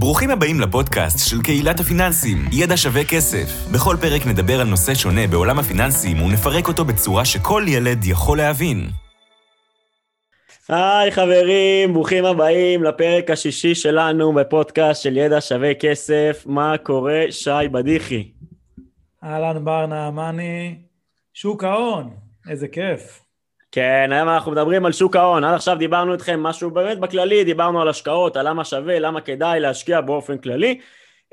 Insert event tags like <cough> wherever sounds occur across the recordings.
ברוכים הבאים לפודקאסט של קהילת הפיננסים, ידע שווה כסף. בכל פרק נדבר על נושא שונה בעולם הפיננסים ונפרק אותו בצורה שכל ילד יכול להבין. היי חברים, ברוכים הבאים לפרק השישי שלנו בפודקאסט של ידע שווה כסף. מה קורה, שי בדיחי? אהלן בר נעמני, שוק ההון, איזה כיף. כן, היום אנחנו מדברים על שוק ההון. עד עכשיו דיברנו איתכם משהו באמת בכללי, דיברנו על השקעות, על למה שווה, למה כדאי להשקיע באופן כללי.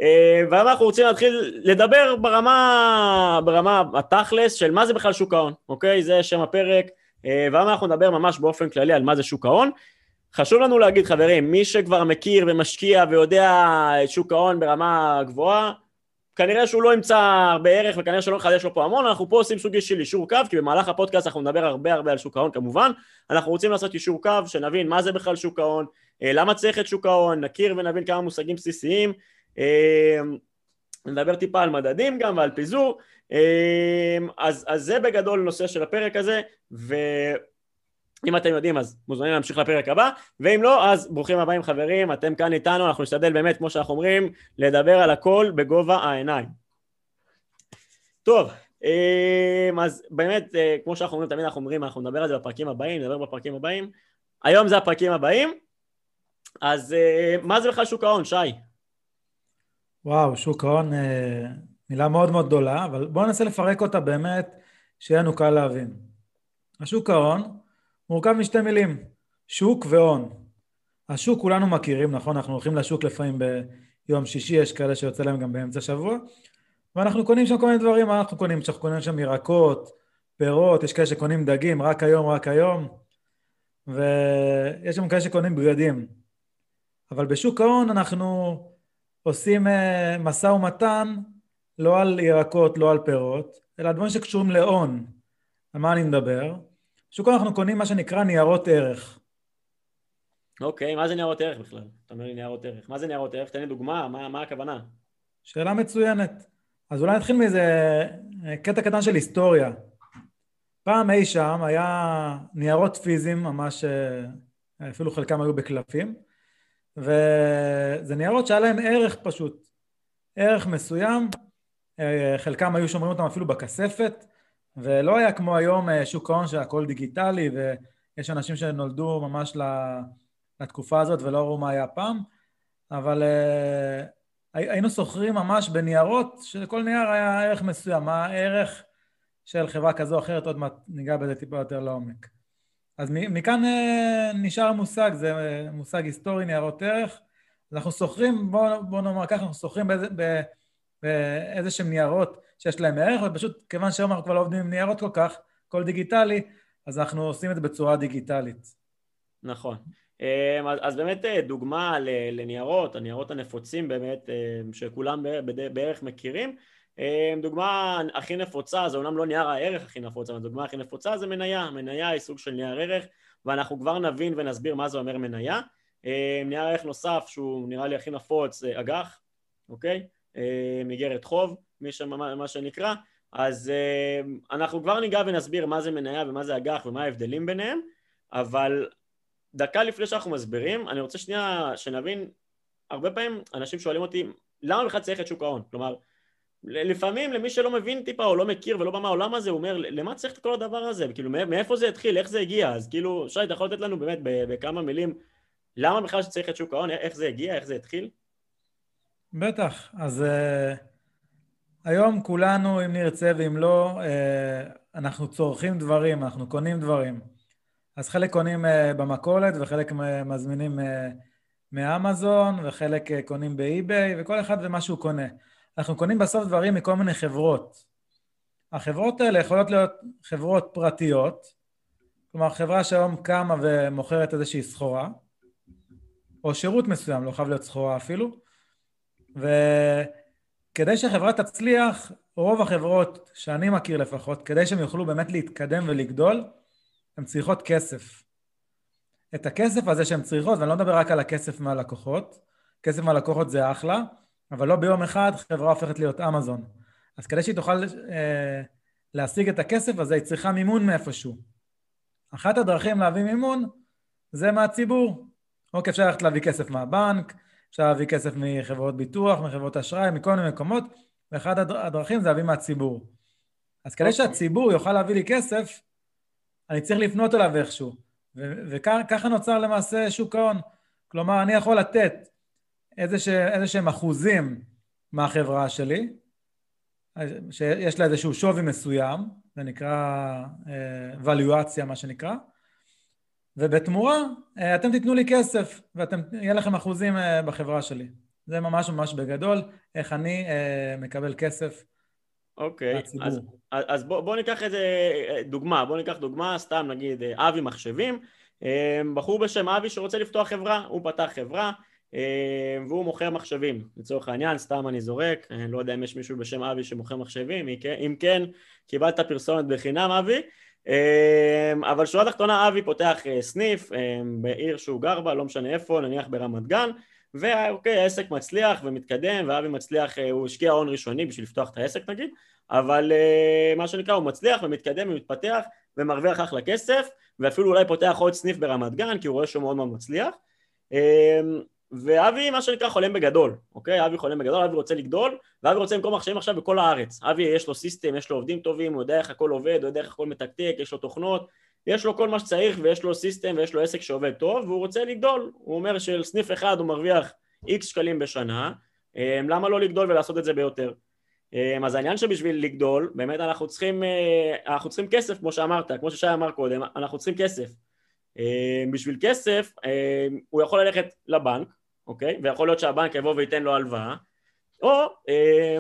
אה, והיום אנחנו רוצים להתחיל לדבר ברמה, ברמה התכלס של מה זה בכלל שוק ההון, אוקיי? זה שם הפרק. אה, והיום אנחנו נדבר ממש באופן כללי על מה זה שוק ההון. חשוב לנו להגיד, חברים, מי שכבר מכיר ומשקיע ויודע את שוק ההון ברמה גבוהה, כנראה שהוא לא ימצא הרבה ערך וכנראה שלא נחדש לו פה המון, אנחנו פה עושים סוג של אישור קו, כי במהלך הפודקאסט אנחנו נדבר הרבה הרבה על שוק ההון כמובן, אנחנו רוצים לעשות אישור קו, שנבין מה זה בכלל שוק ההון, אה, למה צריך את שוק ההון, נכיר ונבין כמה מושגים בסיסיים, אה, נדבר טיפה על מדדים גם ועל פיזור, אה, אז, אז זה בגדול נושא של הפרק הזה, ו... אם אתם יודעים אז מוזמנים להמשיך לפרק הבא, ואם לא אז ברוכים הבאים חברים, אתם כאן איתנו, אנחנו נשתדל באמת כמו שאנחנו אומרים לדבר על הכל בגובה העיניים. טוב, אמ, אז באמת אה, כמו שאנחנו אומרים תמיד אנחנו אומרים אנחנו נדבר על זה בפרקים הבאים, נדבר בפרקים הבאים, היום זה הפרקים הבאים, אז אה, מה זה בכלל שוק ההון שי? וואו, שוק ההון אה, מילה מאוד מאוד גדולה, אבל בואו ננסה לפרק אותה באמת, שיהיה לנו קל להבין. השוק ההון מורכב משתי מילים, שוק והון. השוק כולנו מכירים, נכון? אנחנו הולכים לשוק לפעמים ביום שישי, יש כאלה שיוצא להם גם באמצע שבוע, ואנחנו קונים שם כל מיני דברים, מה אנחנו קונים? אנחנו קונים שם ירקות, פירות, יש כאלה שקונים דגים, רק היום, רק היום, ויש שם כאלה שקונים בגדים. אבל בשוק ההון אנחנו עושים אה, משא ומתן לא על ירקות, לא על פירות, אלא דברים שקשורים להון. על מה אני מדבר? בשוק אנחנו קונים מה שנקרא ניירות ערך. אוקיי, מה זה ניירות ערך בכלל? אתה אומר לי ניירות ערך. מה זה ניירות ערך? תן לי דוגמה, מה, מה הכוונה? שאלה מצוינת. אז אולי נתחיל מאיזה קטע קטן של היסטוריה. פעם אי שם היה ניירות פיזיים, ממש, אה, אפילו חלקם היו בקלפים, וזה ניירות שהיה להם ערך פשוט, ערך מסוים, אה, חלקם היו שומרים אותם אפילו בכספת, ולא היה כמו היום אה, שוק ההון שהכל דיגיטלי ויש אנשים שנולדו ממש לתקופה הזאת ולא ראו מה היה פעם, אבל אה, היינו שוכרים ממש בניירות שלכל נייר היה ערך מסוים, מה הערך של חברה כזו או אחרת, עוד מעט ניגע בזה טיפה יותר לעומק. אז מכאן אה, נשאר המושג, זה מושג היסטורי, ניירות ערך. אנחנו שוכרים, בואו בוא נאמר ככה, אנחנו שוכרים באיזה שהם ניירות שיש להם ערך, ופשוט כיוון שהיום אנחנו כבר לא עובדים עם ניירות כל כך, הכל דיגיטלי, אז אנחנו עושים את זה בצורה דיגיטלית. נכון. אמ, אז באמת אה, דוגמה לניירות, הניירות הנפוצים באמת, אמ, שכולם בערך מכירים, אמ, דוגמה הכי נפוצה, זה אומנם לא נייר הערך הכי נפוץ, אבל דוגמה הכי נפוצה זה מניה, מניה היא סוג של נייר ערך, ואנחנו כבר נבין ונסביר מה זה אומר מניה. נייר ערך נוסף שהוא נראה לי הכי נפוץ זה אג"ח, אוקיי? איגרת חוב, מי שמה, מה שנקרא, אז uh, אנחנו כבר ניגע ונסביר מה זה מניה ומה זה אג"ח ומה ההבדלים ביניהם, אבל דקה לפני שאנחנו מסבירים, אני רוצה שנייה שנבין, הרבה פעמים אנשים שואלים אותי, למה בכלל צריך את שוק ההון? כלומר, לפעמים למי שלא מבין טיפה או לא מכיר ולא בא מהעולם הזה, הוא אומר, למה צריך את כל הדבר הזה? כאילו, מאיפה זה התחיל? איך זה הגיע? אז כאילו, שי, אתה יכול לתת לנו באמת בכמה מילים, למה בכלל שצריך את שוק ההון? איך זה הגיע? איך זה התחיל? בטח. אז... Uh... היום כולנו, אם נרצה ואם לא, אה, אנחנו צורכים דברים, אנחנו קונים דברים. אז חלק קונים אה, במכולת וחלק מזמינים אה, מאמזון וחלק קונים באי-ביי וכל אחד ומה שהוא קונה. אנחנו קונים בסוף דברים מכל מיני חברות. החברות האלה יכולות להיות חברות פרטיות, כלומר חברה שהיום קמה ומוכרת איזושהי סחורה, או שירות מסוים, לא חייב להיות סחורה אפילו, ו... כדי שהחברה תצליח, רוב החברות שאני מכיר לפחות, כדי שהם יוכלו באמת להתקדם ולגדול, הן צריכות כסף. את הכסף הזה שהן צריכות, ואני לא מדבר רק על הכסף מהלקוחות, כסף מהלקוחות זה אחלה, אבל לא ביום אחד חברה הופכת להיות אמזון. אז כדי שהיא תוכל אה, להשיג את הכסף הזה, היא צריכה מימון מאיפשהו. אחת הדרכים להביא מימון זה מהציבור. אוקיי, אפשר ללכת להביא כסף מהבנק, אפשר להביא כסף מחברות ביטוח, מחברות אשראי, מכל מיני מקומות, ואחד הדרכים זה להביא מהציבור. אז כדי אוקיי. שהציבור יוכל להביא לי כסף, אני צריך לפנות אליו איכשהו. וככה נוצר למעשה שוק ההון. כלומר, אני יכול לתת איזה, ש... איזה שהם אחוזים מהחברה שלי, שיש לה איזשהו שווי מסוים, זה נקרא ואליואציה, מה שנקרא, ובתמורה אה, אתם תיתנו לי כסף ואתם, יהיה לכם אחוזים אה, בחברה שלי. זה ממש ממש בגדול, איך אני אה, מקבל כסף אוקיי, אז, אז בוא, בוא ניקח איזה דוגמה, בוא ניקח דוגמה, סתם נגיד אבי מחשבים, בחור בשם אבי שרוצה לפתוח חברה, הוא פתח חברה והוא מוכר מחשבים, לצורך העניין, סתם אני זורק, אני לא יודע אם יש מישהו בשם אבי שמוכר מחשבים, אם כן, קיבלת פרסומת בחינם אבי, אמ, אבל שורה תחתונה אבי פותח אה, סניף בעיר שהוא גר בה, לא משנה איפה, נניח ברמת גן ואוקיי העסק מצליח ומתקדם ואבי מצליח, אה, הוא השקיע הון ראשוני בשביל לפתוח את העסק נגיד אבל אה, מה שנקרא הוא מצליח ומתקדם ומתפתח ומרוויח אחלה כסף ואפילו אולי פותח עוד סניף ברמת גן כי הוא רואה שהוא מאוד מאוד מצליח ואבי מה שנקרא חולם בגדול, אוקיי? אבי חולם בגדול, אבי רוצה לגדול, ואבי רוצה למכור מחשבים עכשיו בכל הארץ. אבי יש לו system, יש לו עובדים טובים, הוא יודע איך הכל עובד, הוא יודע איך הכל מתקתק, יש לו תוכנות, יש לו כל מה שצריך ויש לו system ויש לו עסק שעובד טוב, והוא רוצה לגדול. הוא אומר של סניף אחד הוא מרוויח איקס שקלים בשנה, אמ, למה לא לגדול ולעשות את זה ביותר? אמ, אז העניין שבשביל לגדול, באמת אנחנו צריכים, אה, אנחנו צריכים כסף, כמו שאמרת, כמו ששי אמר קודם, אנחנו צריכים כסף. בשביל כסף הוא יכול ללכת לבנק, אוקיי? ויכול להיות שהבנק יבוא וייתן לו הלוואה, או אה,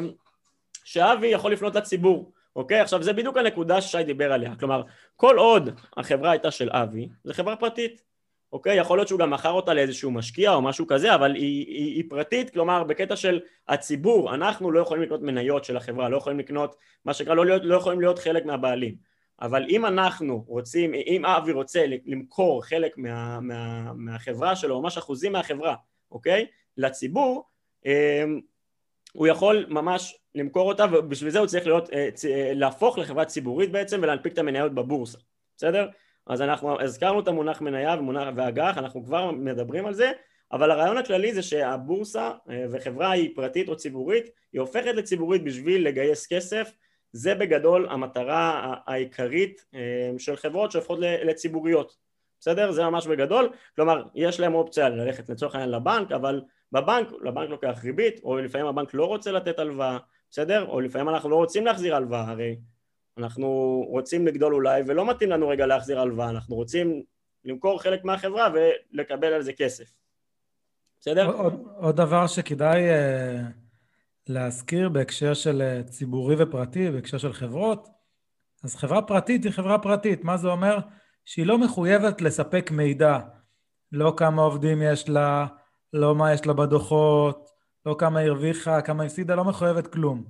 שאבי יכול לפנות לציבור, אוקיי? עכשיו זה בדיוק הנקודה ששי דיבר עליה, כלומר כל עוד החברה הייתה של אבי, זו חברה פרטית, אוקיי? יכול להיות שהוא גם מכר אותה לאיזשהו משקיע או משהו כזה, אבל היא, היא, היא פרטית, כלומר בקטע של הציבור, אנחנו לא יכולים לקנות מניות של החברה, לא יכולים לקנות, מה שנקרא, לא, לא יכולים להיות חלק מהבעלים. אבל אם אנחנו רוצים, אם אבי רוצה למכור חלק מה, מה, מהחברה שלו, ממש אחוזים מהחברה, אוקיי? לציבור, אמ, הוא יכול ממש למכור אותה ובשביל זה הוא צריך להיות, אה, אה, להפוך לחברה ציבורית בעצם ולהנפיק את המניות בבורסה, בסדר? אז אנחנו הזכרנו את המונח מניה ומונח ואג"ח, אנחנו כבר מדברים על זה, אבל הרעיון הכללי זה שהבורסה אה, וחברה היא פרטית או ציבורית, היא הופכת לציבורית בשביל לגייס כסף, זה בגדול המטרה העיקרית של חברות שהופכות לציבוריות, בסדר? זה ממש בגדול, כלומר יש להם אופציה ללכת לצורך העניין לבנק, אבל בבנק, לבנק לוקח ריבית, או לפעמים הבנק לא רוצה לתת הלוואה, בסדר? או לפעמים אנחנו לא רוצים להחזיר הלוואה, הרי אנחנו רוצים לגדול אולי ולא מתאים לנו רגע להחזיר הלוואה, אנחנו רוצים למכור חלק מהחברה ולקבל על זה כסף, בסדר? עוד, עוד דבר שכדאי uh, להזכיר בהקשר של uh, ציבורי ופרטי, בהקשר של חברות, אז חברה פרטית היא חברה פרטית, מה זה אומר? שהיא לא מחויבת לספק מידע, לא כמה עובדים יש לה, לא מה יש לה בדוחות, לא כמה הרוויחה, כמה הפסידה, לא מחויבת כלום.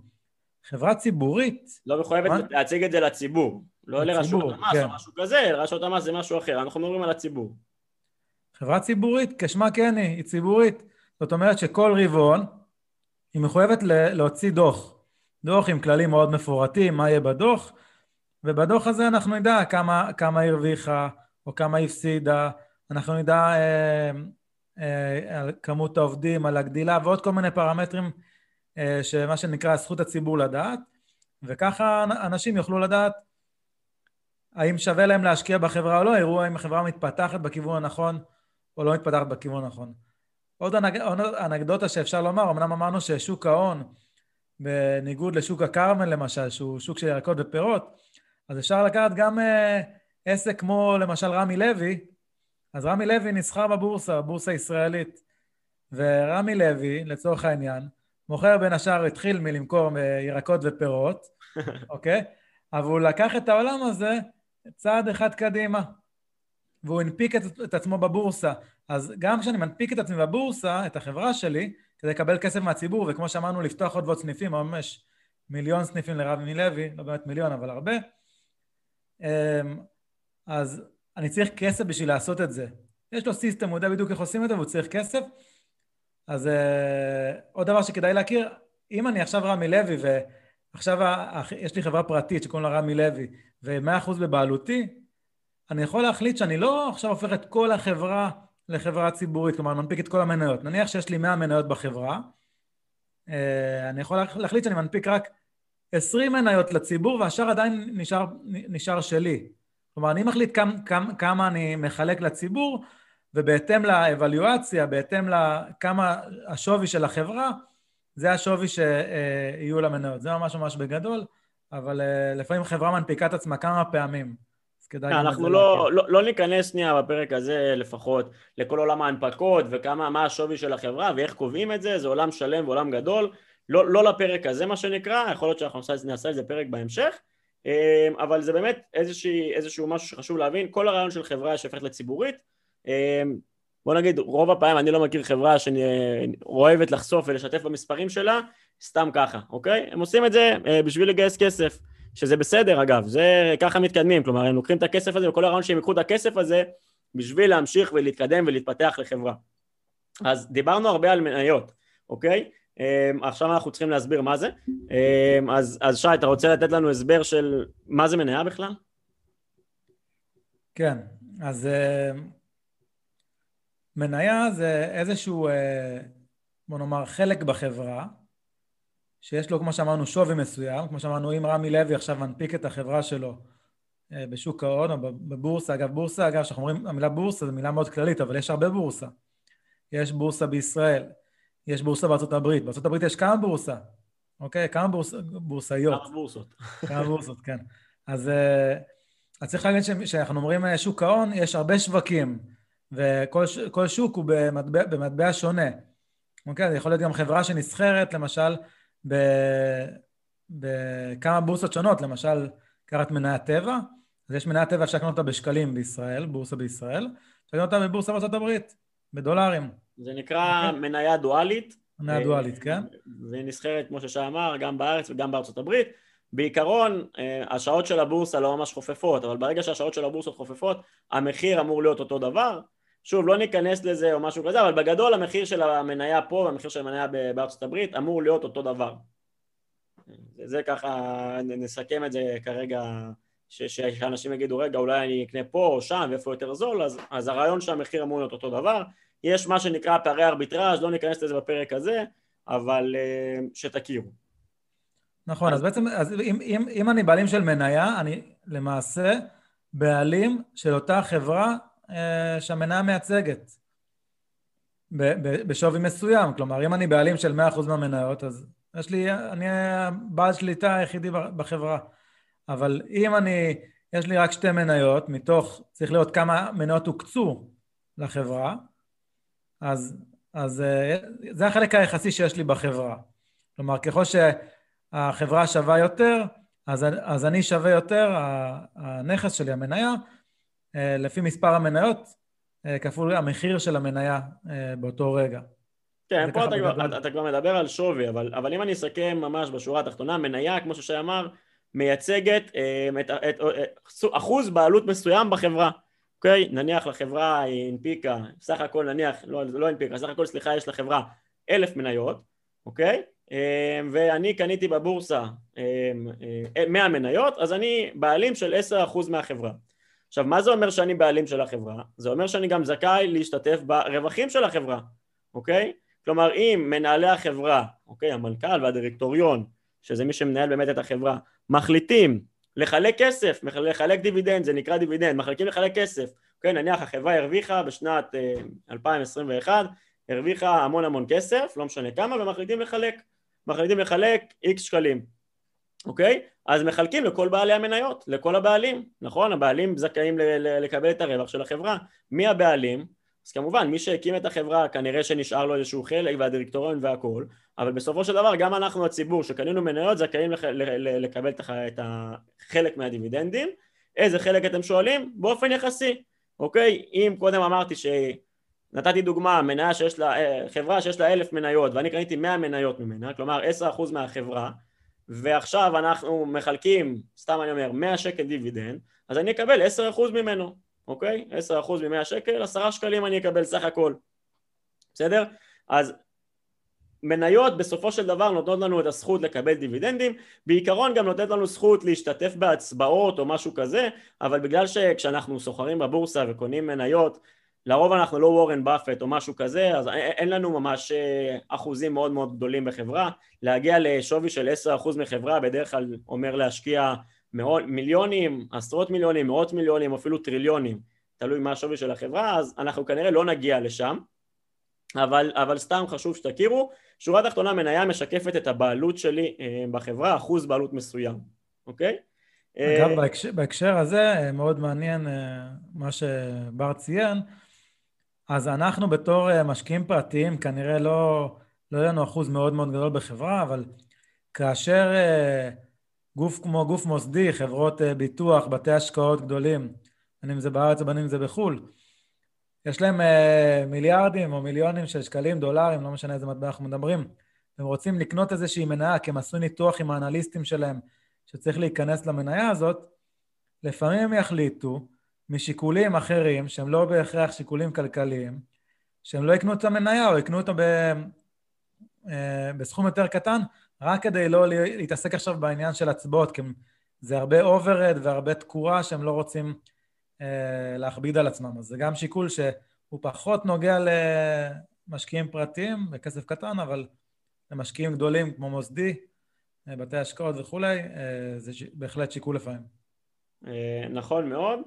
חברה ציבורית... לא מחויבת מה? להציג את זה לציבור, לא לרשות המס כן. או משהו כזה, רשות המס זה משהו אחר, אנחנו מדברים על הציבור. חברה ציבורית, כשמה כן היא, היא ציבורית. זאת אומרת שכל רבעון היא מחויבת להוציא דוח. דוח עם כללים מאוד מפורטים, מה יהיה בדוח, ובדוח הזה אנחנו נדע כמה, כמה הרוויחה או כמה הפסידה, אנחנו נדע אה, אה, על כמות העובדים, על הגדילה ועוד כל מיני פרמטרים אה, שמה שנקרא זכות הציבור לדעת, וככה אנשים יוכלו לדעת האם שווה להם להשקיע בחברה או לא, יראו האם החברה מתפתחת בכיוון הנכון או לא מתפתחת בכיוון הנכון. עוד אנקדוטה שאפשר לומר, אמנם אמרנו ששוק ההון, בניגוד לשוק הכרמל למשל, שהוא שוק של ירקות ופירות, אז אפשר לקחת גם אה, עסק כמו למשל רמי לוי, אז רמי לוי נסחר בבורסה, בבורסה הישראלית, ורמי לוי, לצורך העניין, מוכר בין השאר, התחיל מלמכור אה, ירקות ופירות, <laughs> אוקיי? אבל הוא לקח את העולם הזה צעד אחד קדימה, והוא הנפיק את, את עצמו בבורסה. אז גם כשאני מנפיק את עצמי בבורסה, את החברה שלי, כדי לקבל כסף מהציבור, וכמו שאמרנו, לפתוח עוד ועוד סניפים, ממש מיליון סניפים לרמי לוי, לא באמת מיליון, אבל הרבה, אמ, אז אני צריך כסף בשביל לעשות את זה. יש לו סיסטם, הוא יודע בדיוק איך עושים את זה והוא צריך כסף. אז uh, עוד דבר שכדאי להכיר, אם אני עכשיו רמי לוי ועכשיו יש לי חברה פרטית שקוראים לה רמי לוי ו-100% בבעלותי, אני יכול להחליט שאני לא עכשיו הופך את כל החברה לחברה ציבורית, כלומר, אני מנפיק את כל המניות. נניח שיש לי 100 מניות בחברה, אה, אני יכול להחליט שאני מנפיק רק 20 מניות לציבור והשאר עדיין נשאר, נשאר שלי. כלומר, אני מחליט כמה, כמה, כמה אני מחלק לציבור, ובהתאם לאבליואציה, בהתאם לכמה השווי של החברה, זה השווי שיהיו למניות. זה ממש ממש בגדול, אבל אה, לפעמים חברה מנפיקה את עצמה כמה פעמים. אז כדאי... אנחנו לא, לא, לא ניכנס שנייה בפרק הזה לפחות לכל עולם ההנפקות וכמה, מה השווי של החברה ואיך קובעים את זה, זה עולם שלם ועולם גדול. לא, לא לפרק הזה מה שנקרא, יכול להיות שאנחנו נעשה איזה פרק בהמשך, אה, אבל זה באמת איזושהי, איזשהו משהו שחשוב להבין, כל הרעיון של חברה שהופכת לציבורית, אה, בוא נגיד רוב הפעמים אני לא מכיר חברה שאוהבת לחשוף ולשתף במספרים שלה סתם ככה, אוקיי? הם עושים את זה אה, בשביל לגייס כסף, שזה בסדר אגב, זה ככה מתקדמים, כלומר הם לוקחים את הכסף הזה וכל הרעיון שהם ייקחו את הכסף הזה בשביל להמשיך ולהתקדם ולהתפתח לחברה. אז דיברנו הרבה על מניות, אוקיי? Um, עכשיו אנחנו צריכים להסביר מה זה. Um, אז, אז שי, אתה רוצה לתת לנו הסבר של מה זה מניה בכלל? כן, אז uh, מניה זה איזשהו, uh, בוא נאמר, חלק בחברה, שיש לו, כמו שאמרנו, שווי מסוים, כמו שאמרנו, אם רמי לוי עכשיו מנפיק את החברה שלו uh, בשוק ההון או בבורסה, אגב, בורסה, אגב, כשאנחנו אומרים, המילה בורסה זו מילה מאוד כללית, אבל יש הרבה בורסה. יש בורסה בישראל. יש בורסה בארצות הברית. בארצות הברית יש כמה בורסה, אוקיי? כמה בורס, בורסאיות. כמה בורסות. <laughs> כמה בורסות, כן. אז, אה, אז צריך להגיד שאנחנו אומרים אה, שוק ההון, יש הרבה שווקים, וכל שוק הוא במטבע, במטבע שונה. אוקיי? זה יכול להיות גם חברה שנסחרת, למשל, בכמה בורסות שונות, למשל, קראת מניית טבע, אז יש מניית טבע, אפשר לקנות אותה בשקלים בישראל, בורסה בישראל, אפשר לקנות אותה בבורסה בארצות הברית, בדולרים. זה נקרא okay. מניה דואלית. מניה דואלית, כן. והיא נסחרת, כמו ששי אמר, גם בארץ וגם בארצות הברית. בעיקרון, אה, השעות של הבורסה לא ממש חופפות, אבל ברגע שהשעות של הבורסות חופפות, המחיר אמור להיות אותו דבר. שוב, לא ניכנס לזה או משהו כזה, אבל בגדול המחיר של המניה פה והמחיר של המניה בארצות הברית אמור להיות אותו דבר. זה ככה, נסכם את זה כרגע, שאנשים יגידו, רגע, אולי אני אקנה פה או שם ואיפה יותר זול, אז, אז הרעיון שהמחיר אמור להיות אותו דבר. יש מה שנקרא פערי ארביטראז', לא ניכנס לזה בפרק הזה, אבל uh, שתכירו. נכון, אז, אז בעצם, אז אם, אם, אם אני בעלים של מניה, אני למעשה בעלים של אותה חברה שהמניה מייצגת. בשווי מסוים, כלומר אם אני בעלים של 100% מהמניות אז יש לי, אני בעל שליטה היחידי בחברה אבל אם אני, יש לי רק שתי מניות מתוך, צריך לראות כמה מניות הוקצו לחברה אז, אז אה, זה החלק היחסי שיש לי בחברה. כלומר, ככל שהחברה שווה יותר, אז, אז אני שווה יותר, הנכס שלי, המניה, אה, לפי מספר המניות, אה, כפול המחיר של המניה באותו רגע. כן, פה אתה כבר, אתה כבר מדבר על שווי, אבל, אבל אם אני אסכם ממש בשורה התחתונה, מניה, כמו ששי אמר, מייצגת את, את, את, את אחוז בעלות מסוים בחברה. אוקיי? נניח לחברה היא הנפיקה, סך הכל נניח, לא, לא הנפיקה, סך הכל סליחה יש לחברה אלף מניות, אוקיי? אמ, ואני קניתי בבורסה 100 אמ, מניות, אז אני בעלים של 10% מהחברה. עכשיו, מה זה אומר שאני בעלים של החברה? זה אומר שאני גם זכאי להשתתף ברווחים של החברה, אוקיי? כלומר, אם מנהלי החברה, אוקיי, המנכ"ל והדירקטוריון, שזה מי שמנהל באמת את החברה, מחליטים לחלק כסף, לחלק דיבידנד, זה נקרא דיבידנד, מחלקים לחלק כסף. אוקיי, נניח החברה הרוויחה בשנת 2021, אה, הרוויחה המון המון כסף, לא משנה כמה, ומחליטים לחלק. מחליטים לחלק איקס שקלים, אוקיי? אז מחלקים לכל בעלי המניות, לכל הבעלים, נכון? הבעלים זכאים לקבל את הרווח של החברה. מי הבעלים? אז כמובן, מי שהקים את החברה כנראה שנשאר לו איזשהו חלק והדירקטוריון והכל, אבל בסופו של דבר גם אנחנו הציבור שקנינו מניות זכאים לח... לקבל את החלק מהדיבידנדים. איזה חלק אתם שואלים? באופן יחסי, אוקיי? אם קודם אמרתי ש... נתתי דוגמה, מניה שיש לה, אה, חברה שיש לה אלף מניות ואני קניתי מאה מניות ממנה, כלומר עשר אחוז מהחברה ועכשיו אנחנו מחלקים, סתם אני אומר, מאה שקל דיבידנד, אז אני אקבל עשר אחוז ממנו, אוקיי? עשר אחוז ממאה שקל, עשרה שקלים אני אקבל סך הכל, בסדר? אז מניות בסופו של דבר נותנות לנו את הזכות לקבל דיבידנדים, בעיקרון גם נותנת לנו זכות להשתתף בהצבעות או משהו כזה, אבל בגלל שכשאנחנו סוחרים בבורסה וקונים מניות לרוב אנחנו לא וורן באפט או משהו כזה, אז אין לנו ממש אה, אחוזים מאוד מאוד גדולים בחברה. להגיע לשווי של 10% מחברה בדרך כלל אומר להשקיע מאות, מיליונים, עשרות מיליונים, מאות מיליונים, אפילו טריליונים, תלוי מה השווי של החברה, אז אנחנו כנראה לא נגיע לשם. אבל, אבל סתם חשוב שתכירו, שורה תחתונה מניה משקפת את הבעלות שלי אה, בחברה, אחוז בעלות מסוים, אוקיי? אגב, אה, בהקשר, בהקשר הזה, מאוד מעניין מה שבר ציין, אז אנחנו בתור משקיעים פרטיים, כנראה לא, לא יהיה לנו אחוז מאוד מאוד גדול בחברה, אבל כאשר גוף כמו גוף מוסדי, חברות ביטוח, בתי השקעות גדולים, בין אם זה בארץ ובין אם זה בחו"ל, יש להם מיליארדים או מיליונים של שקלים, דולרים, לא משנה איזה מטבע אנחנו מדברים, הם רוצים לקנות איזושהי מניה, כי הם עשו ניתוח עם האנליסטים שלהם שצריך להיכנס למניה הזאת, לפעמים הם יחליטו משיקולים אחרים, שהם לא בהכרח שיקולים כלכליים, שהם לא יקנו את המניה או יקנו אותה ב, uh, בסכום יותר קטן, רק כדי לא להתעסק עכשיו בעניין של הצבעות, כי זה הרבה overhead והרבה תקורה שהם לא רוצים אה, להכביד על עצמם. אז זה גם שיקול שהוא פחות נוגע למשקיעים פרטיים בכסף קטן, אבל למשקיעים גדולים כמו מוסדי, אה, בתי השקעות וכולי, אה, זה בהחלט שיקול לפעמים. נכון מאוד.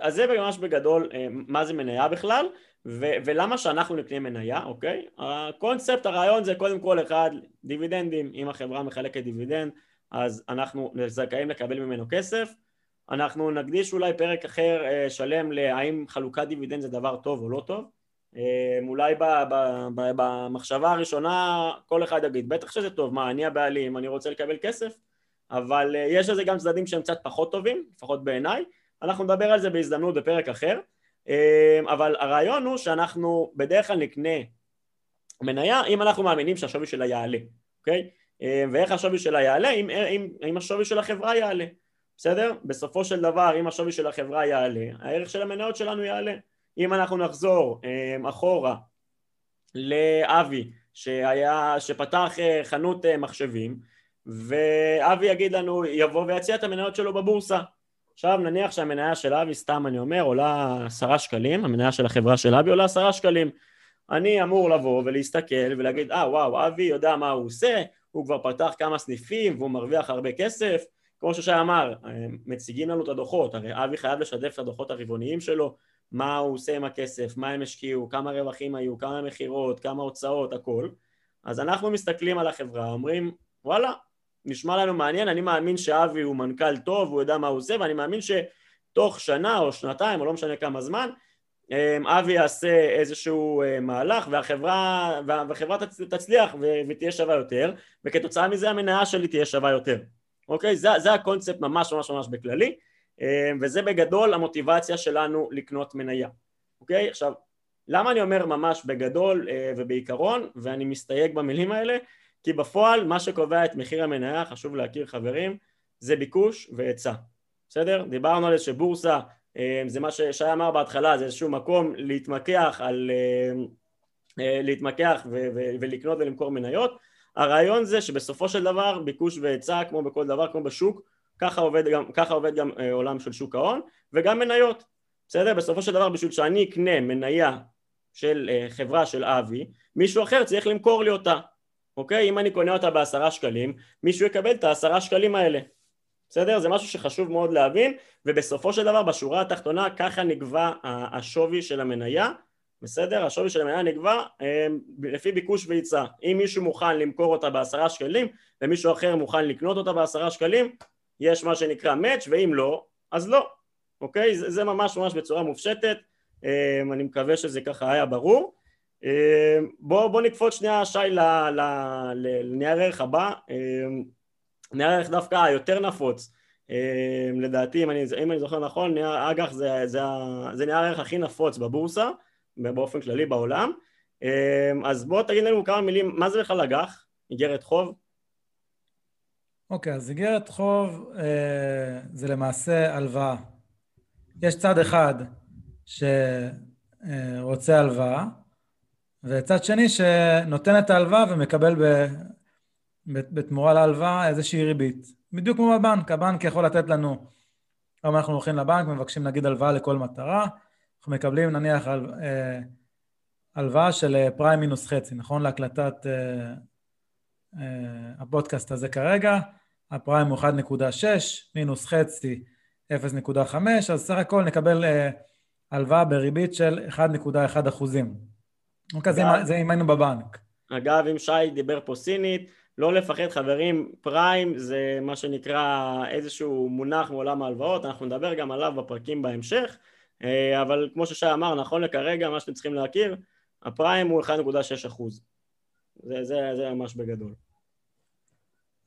אז זה ממש בגדול מה זה מניה בכלל ו- ולמה שאנחנו נקנה מניה, אוקיי? הקונספט, הרעיון זה קודם כל אחד, דיבידנדים, אם החברה מחלקת דיבידנד אז אנחנו זכאים לקבל ממנו כסף. אנחנו נקדיש אולי פרק אחר אה, שלם להאם חלוקת דיבידנד זה דבר טוב או לא טוב. אה, אולי במחשבה הראשונה כל אחד יגיד בטח שזה טוב, מה אני הבעלים, אני רוצה לקבל כסף? אבל אה, יש לזה גם צדדים שהם קצת פחות טובים, לפחות בעיניי אנחנו נדבר על זה בהזדמנות בפרק אחר אבל הרעיון הוא שאנחנו בדרך כלל נקנה מניה אם אנחנו מאמינים שהשווי שלה יעלה, אוקיי? ואיך השווי שלה יעלה? אם, אם, אם השווי של החברה יעלה בסדר? בסופו של דבר אם השווי של החברה יעלה, הערך של המניות שלנו יעלה. אם אנחנו נחזור אה, אחורה לאבי שהיה, שפתח אה, חנות אה, מחשבים ואבי יגיד לנו, יבוא ויציע את המניות שלו בבורסה. עכשיו נניח שהמניה של אבי, סתם אני אומר, עולה עשרה שקלים, המניה של החברה של אבי עולה עשרה שקלים. אני אמור לבוא ולהסתכל ולהגיד, אה וואו, אבי יודע מה הוא עושה, הוא כבר פתח כמה סניפים והוא מרוויח הרבה כסף, כמו ששי אמר, מציגים לנו את הדוחות, הרי אבי חייב לשתף את הדוחות הרבעוניים שלו, מה הוא עושה עם הכסף, מה הם השקיעו, כמה רווחים היו, כמה מכירות, כמה הוצאות, הכל. אז אנחנו מסתכלים על החברה, אומרים, וואלה, נשמע לנו מעניין, אני מאמין שאבי הוא מנכ"ל טוב, הוא יודע מה הוא עושה, ואני מאמין שתוך שנה או שנתיים, או לא משנה כמה זמן, אבי יעשה איזשהו אה, מהלך והחברה, והחברה תצליח ותהיה שווה יותר, וכתוצאה מזה המניה שלי תהיה שווה יותר. אוקיי? זה, זה הקונספט ממש ממש ממש בכללי אה, וזה בגדול המוטיבציה שלנו לקנות מניה, אוקיי? עכשיו, למה אני אומר ממש בגדול אה, ובעיקרון ואני מסתייג במילים האלה? כי בפועל מה שקובע את מחיר המניה, חשוב להכיר חברים, זה ביקוש והיצע, בסדר? דיברנו על זה שבורסה אה, זה מה ששי אמר בהתחלה, זה איזשהו מקום להתמקח על... להתמקח ולקנות ולמכור מניות הרעיון זה שבסופו של דבר ביקוש והיצע כמו בכל דבר כמו בשוק ככה עובד גם, ככה עובד גם אה, עולם של שוק ההון וגם מניות בסדר? בסופו של דבר בשביל שאני אקנה מניה של אה, חברה של אבי מישהו אחר צריך למכור לי אותה אוקיי? אם אני קונה אותה בעשרה שקלים מישהו יקבל את העשרה שקלים האלה בסדר? זה משהו שחשוב מאוד להבין ובסופו של דבר בשורה התחתונה ככה נגבה השווי של המניה בסדר? השווי של המניה נקבע אה, לפי ביקוש והיצע. אם מישהו מוכן למכור אותה בעשרה שקלים ומישהו אחר מוכן לקנות אותה בעשרה שקלים, יש מה שנקרא match, ואם לא, אז לא, אוקיי? זה, זה ממש ממש בצורה מופשטת, אה, אני מקווה שזה ככה היה ברור. אה, בוא, נקפוץ שנייה שי לנייר ערך הבא, נייר ערך דווקא היותר נפוץ, לדעתי אם אני, אם אני זוכר נכון, נייר אג"ח זה, זה, זה נייר הערך הכי נפוץ בבורסה באופן כללי בעולם. אמ, אז בוא תגיד לנו כמה מילים, מה זה בכלל אג"ח? איגרת חוב? אוקיי, okay, אז איגרת חוב אה, זה למעשה הלוואה. יש צד אחד שרוצה הלוואה, וצד שני שנותן את ההלוואה ומקבל ב, בתמורה להלוואה איזושהי ריבית. בדיוק כמו בבנק, הבנק יכול לתת לנו, היום אנחנו הולכים לבנק, מבקשים נגיד הלוואה לכל מטרה, אנחנו מקבלים נניח על, אה, הלוואה של אה, פריים מינוס חצי, נכון? להקלטת אה, הפודקאסט הזה כרגע, הפריים הוא 1.6, מינוס חצי 0.5, אז סך הכל נקבל אה, הלוואה בריבית של 1.1 אחוזים. אוקיי, זה, זה אם היינו בבנק. אגב, אם שי דיבר פה סינית, לא לפחד חברים, פריים זה מה שנקרא איזשהו מונח מעולם ההלוואות, אנחנו נדבר גם עליו בפרקים בהמשך, אה, אבל כמו ששי אמר, נכון לכרגע, מה שאתם צריכים להכיר, הפריים הוא 1.6 אחוז. זה, זה, זה ממש בגדול.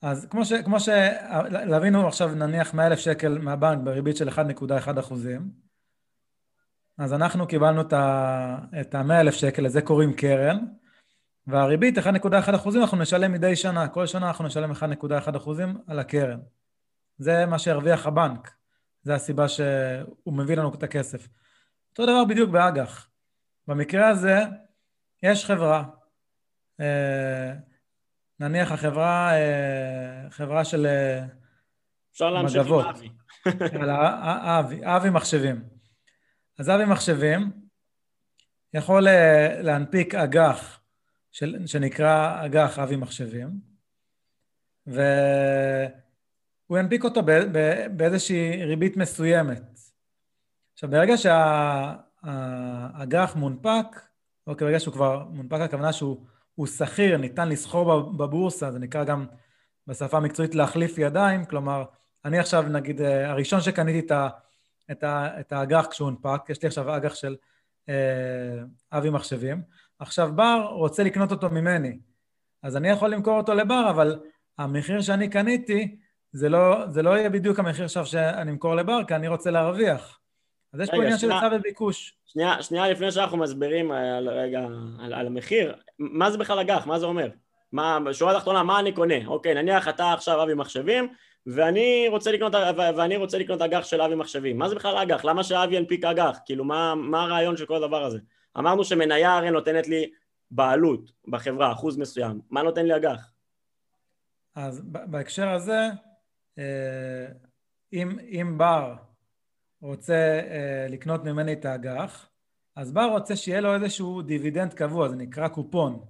אז כמו, ש, כמו שלווינו עכשיו נניח 100 אלף שקל מהבנק בריבית של 1.1 אחוזים, אז אנחנו קיבלנו את ה-100 אלף שקל, לזה קוראים קרן, והריבית 1.1 אחוזים אנחנו נשלם מדי שנה, כל שנה אנחנו נשלם 1.1 אחוזים על הקרן. זה מה שהרוויח הבנק, זה הסיבה שהוא מביא לנו את הכסף. אותו דבר בדיוק באג"ח. במקרה הזה יש חברה, אה, נניח החברה, אה, חברה של אה, אפשר להמשיך עם אבי. <laughs> אבי, אבי מחשבים. אז אבי מחשבים יכול להנפיק אג"ח של, שנקרא אג"ח אבי מחשבים, והוא ינפיק אותו באיזושהי ריבית מסוימת. עכשיו, ברגע שהאג"ח מונפק, או ברגע שהוא כבר מונפק, הכוונה שהוא שכיר, ניתן לסחור בבורסה, זה נקרא גם בשפה המקצועית להחליף ידיים, כלומר, אני עכשיו, נגיד, הראשון שקניתי את האג"ח כשהוא הונפק, יש לי עכשיו אג"ח של אה, אבי מחשבים, עכשיו בר רוצה לקנות אותו ממני, אז אני יכול למכור אותו לבר, אבל המחיר שאני קניתי, זה לא, זה לא יהיה בדיוק המחיר עכשיו שאני אמכור לבר, כי אני רוצה להרוויח. אז יש רגע, פה עניין של היצע וביקוש. שנייה, שנייה לפני שאנחנו מסבירים על, רגע, על, על המחיר, מה זה בכלל אג"ח? מה זה אומר? מה, בשורה התחתונה, מה אני קונה? אוקיי, נניח אתה עכשיו אבי מחשבים, ואני רוצה לקנות, ואני רוצה לקנות אג"ח של אבי מחשבים. מה זה בכלל אג"ח? למה שאבי ינפיק אג"ח? כאילו, מה, מה הרעיון של כל הדבר הזה? אמרנו שמניה הרי נותנת לי בעלות בחברה, אחוז מסוים. מה נותן לי אג"ח? אז בהקשר הזה, אה, אם, אם בר רוצה אה, לקנות ממני את האג"ח, אז בר רוצה שיהיה לו איזשהו דיבידנד קבוע, זה נקרא קופון,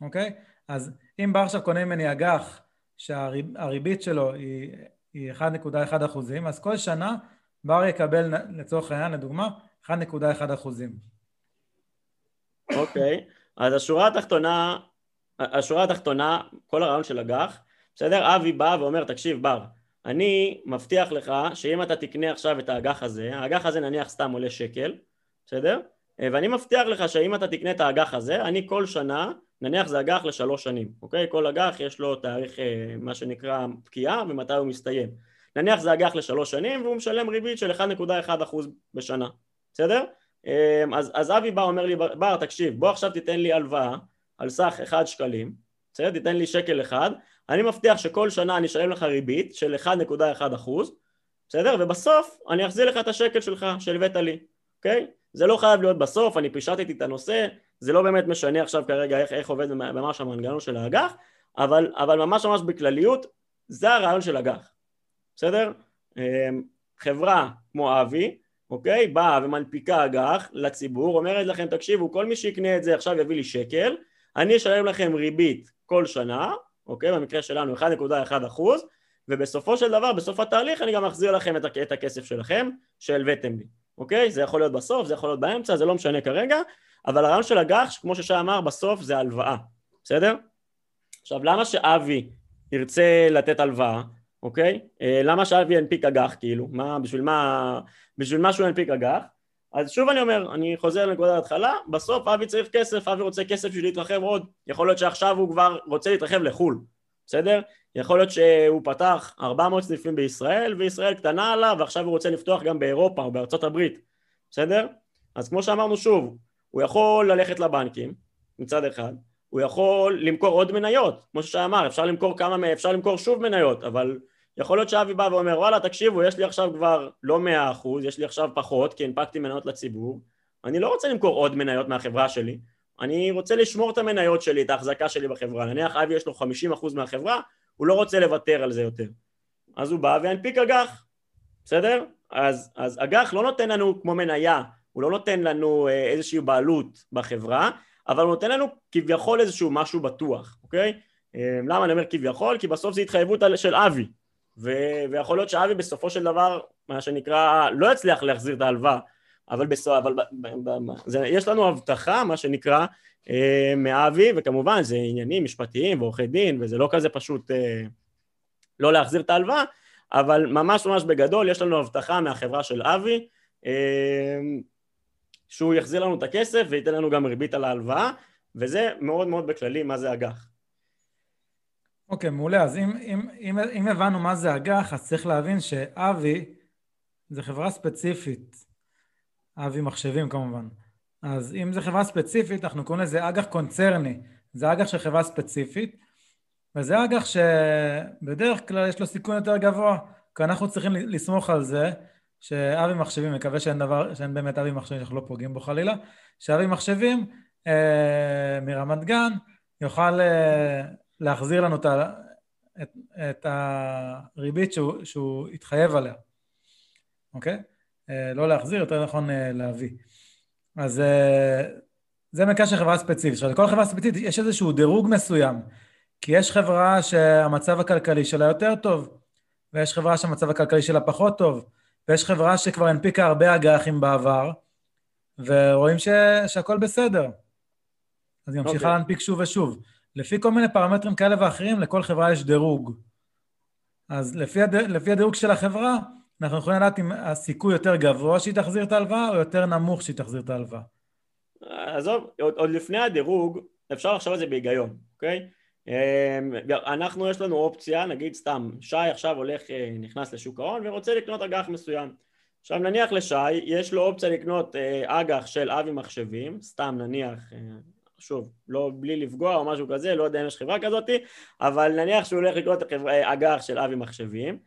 אוקיי? אז אם בר עכשיו קונה ממני אג"ח שהריבית שלו היא, היא 1.1 אחוזים, אז כל שנה בר יקבל לצורך העניין, לדוגמה, 1.1 אחוזים. אוקיי, אז השורה התחתונה, השורה התחתונה, כל הרעיון של אג"ח, בסדר? אבי בא ואומר, תקשיב בר, אני מבטיח לך שאם אתה תקנה עכשיו את האג"ח הזה, האג"ח הזה נניח סתם עולה שקל, בסדר? ואני מבטיח לך שאם אתה תקנה את האג"ח הזה, אני כל שנה, נניח זה אג"ח לשלוש שנים, אוקיי? כל אג"ח יש לו תאריך אה, מה שנקרא פקיעה ומתי הוא מסתיים. נניח זה אג"ח לשלוש שנים והוא משלם ריבית של 1.1% בשנה, בסדר? אמ, אז, אז אבי בא אומר לי, בר תקשיב בוא עכשיו תיתן לי הלוואה על סך 1 שקלים, בסדר? תיתן לי שקל אחד, אני מבטיח שכל שנה אני אשלם לך ריבית של 1.1 אחוז, בסדר? ובסוף אני אחזיר לך את השקל שלך שהלווית לי, אוקיי? זה לא חייב להיות בסוף, אני פישטתי את הנושא, זה לא באמת משנה עכשיו כרגע איך, איך עובד ממש המנגנון של האג"ח, אבל, אבל ממש ממש בכלליות זה הרעיון של אג"ח, בסדר? אמ, חברה כמו אבי אוקיי? באה ומנפיקה אג"ח לציבור, אומרת לכם תקשיבו כל מי שיקנה את זה עכשיו יביא לי שקל, אני אשלם לכם ריבית כל שנה, אוקיי? במקרה שלנו 1.1 אחוז, ובסופו של דבר, בסוף התהליך אני גם אחזיר לכם את הכסף שלכם שהלוויתם לי, אוקיי? זה יכול להיות בסוף, זה יכול להיות באמצע, זה לא משנה כרגע, אבל הרעיון של אג"ח, כמו ששי אמר, בסוף זה הלוואה, בסדר? עכשיו למה שאבי ירצה לתת הלוואה, אוקיי? אה, למה שאבי ינפיק אג"ח כאילו? מה, בשביל מה, בשביל מה שהוא ינפיק אג"ח? אז שוב אני אומר, אני חוזר לנקודת ההתחלה, בסוף אבי צריך כסף, אבי רוצה כסף בשביל להתרחב עוד, יכול להיות שעכשיו הוא כבר רוצה להתרחב לחו"ל, בסדר? יכול להיות שהוא פתח 400 סניפים בישראל וישראל קטנה עליו ועכשיו הוא רוצה לפתוח גם באירופה או בארצות הברית, בסדר? אז כמו שאמרנו שוב, הוא יכול ללכת לבנקים מצד אחד, הוא יכול למכור עוד מניות, כמו ששי אמר, אפשר למכור כמה, אפשר למכור שוב מניות, אבל יכול להיות שאבי בא ואומר וואלה תקשיבו יש לי עכשיו כבר לא מאה אחוז, יש לי עכשיו פחות כי הנפקתי מניות לציבור, אני לא רוצה למכור עוד מניות מהחברה שלי, אני רוצה לשמור את המניות שלי, את ההחזקה שלי בחברה, נניח אבי יש לו חמישים אחוז מהחברה, הוא לא רוצה לוותר על זה יותר, אז הוא בא והנפיק אג"ח, בסדר? אז, אז אג"ח לא נותן לנו כמו מניה, הוא לא נותן לנו אה, איזושהי בעלות בחברה, אבל הוא נותן לנו כביכול איזשהו משהו בטוח, אוקיי? אה, למה אני אומר כביכול? כי בסוף זו התחייבות של אבי, ו- ויכול להיות שאבי בסופו של דבר, מה שנקרא, לא יצליח להחזיר את ההלוואה, אבל, בסוף, אבל ב- ב- ב- זה, יש לנו הבטחה, מה שנקרא, אה, מאבי, וכמובן זה עניינים משפטיים ועורכי דין, וזה לא כזה פשוט אה, לא להחזיר את ההלוואה, אבל ממש ממש בגדול יש לנו הבטחה מהחברה של אבי, אה, שהוא יחזיר לנו את הכסף וייתן לנו גם ריבית על ההלוואה, וזה מאוד מאוד בכללי מה זה אג"ח. אוקיי, okay, מעולה. אז אם, אם, אם, אם הבנו מה זה אג"ח, אז צריך להבין שאבי זה חברה ספציפית. אבי מחשבים כמובן. אז אם זו חברה ספציפית, אנחנו קוראים לזה אג"ח קונצרני. זה אג"ח של חברה ספציפית, וזה אג"ח שבדרך כלל יש לו סיכון יותר גבוה, כי אנחנו צריכים לסמוך על זה שאבי מחשבים, מקווה שאין דבר, שאין באמת אבי מחשבים שאנחנו לא פוגעים בו חלילה, שאבי מחשבים אה, מרמת גן יוכל אה, להחזיר לנו את, את, את הריבית שהוא, שהוא התחייב עליה, אוקיי? אה, לא להחזיר, יותר נכון אה, להביא. אז אה, זה מקרה של חברה ספציפית. עכשיו, לכל חברה ספציפית יש איזשהו דירוג מסוים, כי יש חברה שהמצב הכלכלי שלה יותר טוב, ויש חברה שהמצב הכלכלי שלה פחות טוב, ויש חברה שכבר הנפיקה הרבה אג"חים בעבר, ורואים ש... שהכל בסדר. אז היא ממשיכה okay. אוקיי. להנפיק שוב ושוב. לפי כל מיני פרמטרים כאלה ואחרים, לכל חברה יש דירוג. אז לפי, הד... לפי הדירוג של החברה, אנחנו יכולים לדעת אם הסיכוי יותר גבוה שהיא תחזיר את ההלוואה, או יותר נמוך שהיא תחזיר את ההלוואה. עזוב, עוד, עוד לפני הדירוג, אפשר לחשוב על זה בהיגיון, אוקיי? אמ, אנחנו יש לנו אופציה, נגיד סתם, שי עכשיו הולך, אה, נכנס לשוק ההון ורוצה לקנות אג"ח מסוים. עכשיו נניח לשי, יש לו אופציה לקנות אה, אג"ח של אבי מחשבים, סתם נניח, אה, שוב, לא בלי לפגוע או משהו כזה, לא יודע אם יש חברה כזאתי, אבל נניח שהוא הולך לקנות אג"ח של אבי מחשבים,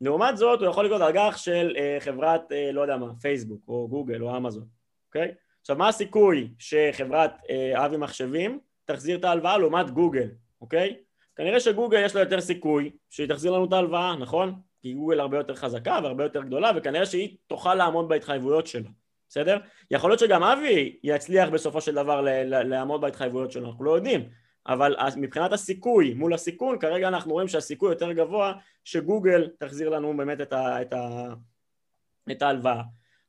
לעומת זאת הוא יכול לקנות אג"ח של חברת, לא יודע מה, פייסבוק או גוגל או אמזון, אוקיי? עכשיו מה הסיכוי שחברת אבי מחשבים תחזיר את ההלוואה לעומת גוגל, אוקיי? כנראה שגוגל יש לה יותר סיכוי שהיא תחזיר לנו את ההלוואה, נכון? כי גוגל הרבה יותר חזקה והרבה יותר גדולה וכנראה שהיא תוכל לעמוד בהתחייבויות שלה, בסדר? יכול להיות שגם אבי יצליח בסופו של דבר לעמוד בהתחייבויות שלו, אנחנו לא יודעים, אבל מבחינת הסיכוי מול הסיכון, כרגע אנחנו רואים שהסיכוי יותר גבוה שגוגל תחזיר לנו באמת את, ה, את, ה, את ההלוואה.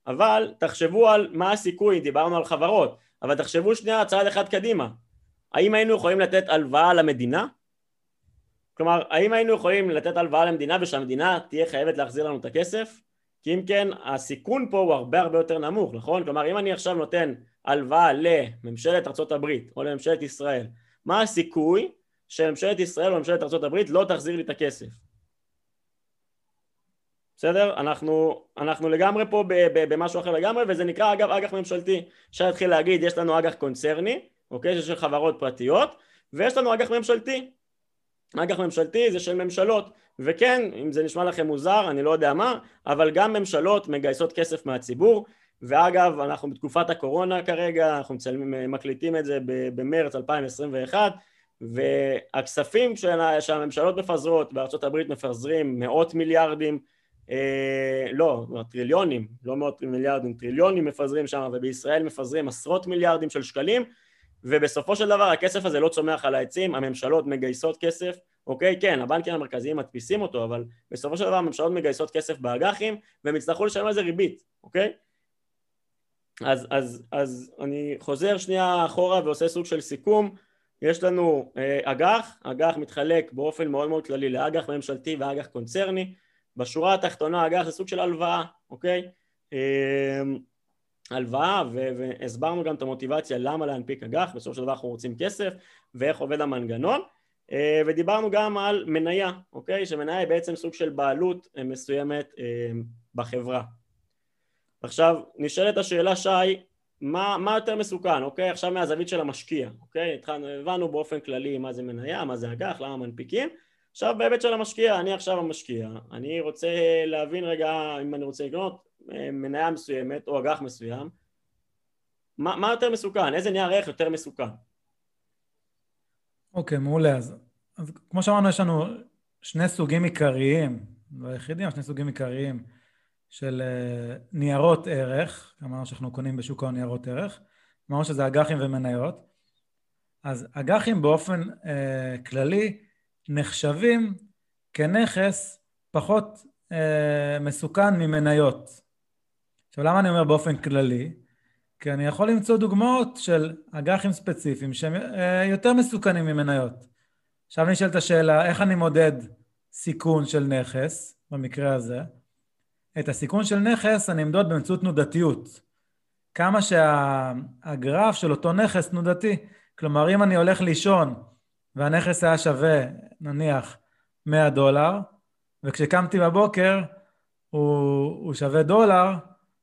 אבל תחשבו על מה הסיכוי, דיברנו על חברות, אבל תחשבו שנייה צעד אחד קדימה, האם היינו יכולים לתת הלוואה למדינה? כלומר, האם היינו יכולים לתת הלוואה למדינה ושהמדינה תהיה חייבת להחזיר לנו את הכסף? כי אם כן, הסיכון פה הוא הרבה הרבה יותר נמוך, נכון? כלומר, אם אני עכשיו נותן הלוואה לממשלת ארה"ב או לממשלת ישראל, מה הסיכוי שממשלת ישראל או ממשלת ארה"ב לא תחזיר לי את הכסף? בסדר? אנחנו, אנחנו לגמרי פה במשהו אחר לגמרי, וזה נקרא אגב אג"ח ממשלתי. אפשר להתחיל להגיד, יש לנו אג"ח קונצרני, אוקיי? זה של חברות פרטיות, ויש לנו אג"ח ממשלתי. אג"ח ממשלתי זה של ממשלות, וכן, אם זה נשמע לכם מוזר, אני לא יודע מה, אבל גם ממשלות מגייסות כסף מהציבור, ואגב, אנחנו בתקופת הקורונה כרגע, אנחנו מצלמים, מקליטים את זה במרץ 2021, והכספים שהממשלות מפזרות, בארצות הברית מפזרים מאות מיליארדים, אה, לא, טריליונים, לא מאות מיליארדים, טריליונים מפזרים שם, ובישראל מפזרים עשרות מיליארדים של שקלים, ובסופו של דבר הכסף הזה לא צומח על העצים, הממשלות מגייסות כסף, אוקיי? כן, הבנקים המרכזיים מדפיסים אותו, אבל בסופו של דבר הממשלות מגייסות כסף באג"חים והם יצטרכו לשלם על זה ריבית, אוקיי? אז, אז, אז אני חוזר שנייה אחורה ועושה סוג של סיכום יש לנו אה, אג"ח, אג"ח מתחלק באופן מאוד מאוד כללי לאג"ח ממשלתי ואג"ח קונצרני בשורה התחתונה אג"ח זה סוג של הלוואה, אוקיי? אה, הלוואה והסברנו גם את המוטיבציה למה להנפיק אג"ח, בסופו של דבר אנחנו רוצים כסף ואיך עובד המנגנון אה, ודיברנו גם על מניה, אוקיי? שמניה היא בעצם סוג של בעלות מסוימת בחברה. עכשיו נשאלת השאלה שי, מה, מה יותר מסוכן, אוקיי? עכשיו מהזווית של המשקיע, אוקיי? התחלנו, הבנו באופן כללי מה זה מניה, מה זה אג"ח, למה מנפיקים עכשיו בהיבט של המשקיע, אני עכשיו המשקיע, אני רוצה להבין רגע אם אני רוצה לקנות מניה מסוימת או אג"ח מסוים, מה, מה יותר מסוכן? איזה נייר ערך יותר מסוכן? אוקיי, okay, מעולה. אז, אז כמו שאמרנו, יש לנו שני סוגים עיקריים, לא היחידים, שני סוגים עיקריים של אה, ניירות ערך, אמרנו שאנחנו קונים בשוק ההון ניירות ערך, אמרנו שזה אג"חים ומניות, אז אג"חים באופן אה, כללי נחשבים כנכס פחות אה, מסוכן ממניות. עכשיו למה אני אומר באופן כללי? כי אני יכול למצוא דוגמאות של אג"חים ספציפיים שהם אה, יותר מסוכנים ממניות. עכשיו נשאלת השאלה, איך אני מודד סיכון של נכס, במקרה הזה? את הסיכון של נכס אני אמדוד באמצעות תנודתיות. כמה שהגרף של אותו נכס תנודתי. כלומר, אם אני הולך לישון והנכס היה שווה, נניח, 100 דולר, וכשקמתי בבוקר הוא, הוא שווה דולר,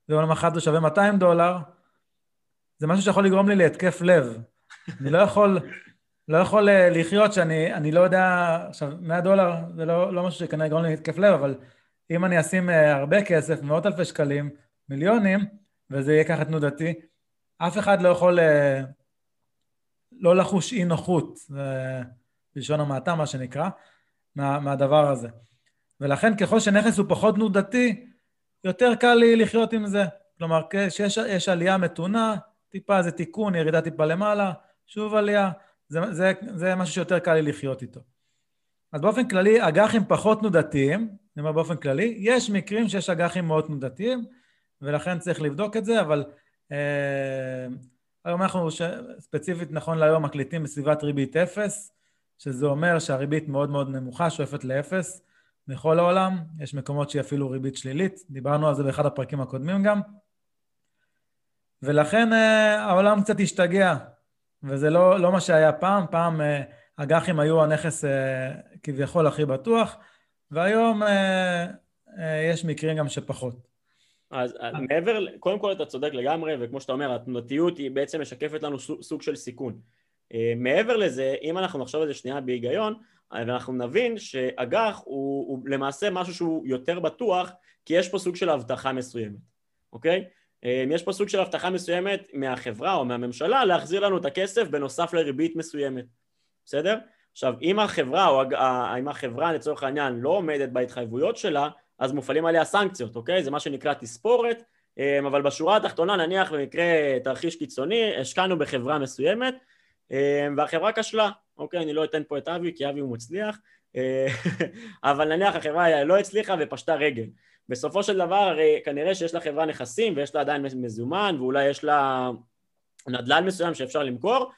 ויום למחרת הוא שווה 200 דולר, זה משהו שיכול לגרום לי להתקף לב. אני לא יכול, לא יכול אה, לחיות שאני אני לא יודע, עכשיו 100 דולר זה לא, לא משהו שכנראה יגרום לי להתקף לב, אבל אם אני אשים אה, הרבה כסף, מאות אלפי שקלים, מיליונים, וזה יהיה ככה תנודתי, אף אחד לא יכול אה, לא לחוש אי נוחות, בלשון המעטה מה שנקרא, מה, מהדבר הזה. ולכן ככל שנכס הוא פחות תנודתי, יותר קל לי לחיות עם זה. כלומר, כשיש עלייה מתונה, טיפה זה תיקון, ירידה טיפה למעלה, שוב עלייה, זה, זה, זה משהו שיותר קל לי לחיות איתו. אז באופן כללי, אג"חים פחות תנודתיים, אני אומר באופן כללי, יש מקרים שיש אג"חים מאוד תנודתיים, ולכן צריך לבדוק את זה, אבל אה, היום אנחנו ש... ספציפית נכון להיום מקליטים בסביבת ריבית אפס, שזה אומר שהריבית מאוד מאוד נמוכה, שואפת לאפס בכל העולם, יש מקומות שהיא אפילו ריבית שלילית, דיברנו על זה באחד הפרקים הקודמים גם, ולכן אה, העולם קצת השתגע, וזה לא, לא מה שהיה פעם, פעם אה, אג"חים היו הנכס אה, כביכול הכי בטוח, והיום יש מקרים גם שפחות. אז מעבר, קודם כל אתה צודק לגמרי, וכמו שאתה אומר, התנודתיות היא בעצם משקפת לנו סוג של סיכון. מעבר לזה, אם אנחנו נחשוב על זה שנייה בהיגיון, ואנחנו נבין שאג"ח הוא, הוא למעשה משהו שהוא יותר בטוח, כי יש פה סוג של הבטחה מסוימת, אוקיי? אמ, יש פה סוג של הבטחה מסוימת מהחברה או מהממשלה להחזיר לנו את הכסף בנוסף לריבית מסוימת, בסדר? עכשיו אם החברה או אם החברה לצורך העניין לא עומדת בהתחייבויות שלה אז מופעלים עליה סנקציות, אוקיי? זה מה שנקרא תספורת אמ, אבל בשורה התחתונה נניח במקרה תרחיש קיצוני השקענו בחברה מסוימת אמ, והחברה כשלה, אוקיי? אני לא אתן פה את אבי כי אבי הוא מצליח <laughs> אבל נניח החברה לא הצליחה ופשטה רגל בסופו של דבר הרי כנראה שיש לחברה נכסים ויש לה עדיין מזומן ואולי יש לה נדל"ן מסוים שאפשר למכור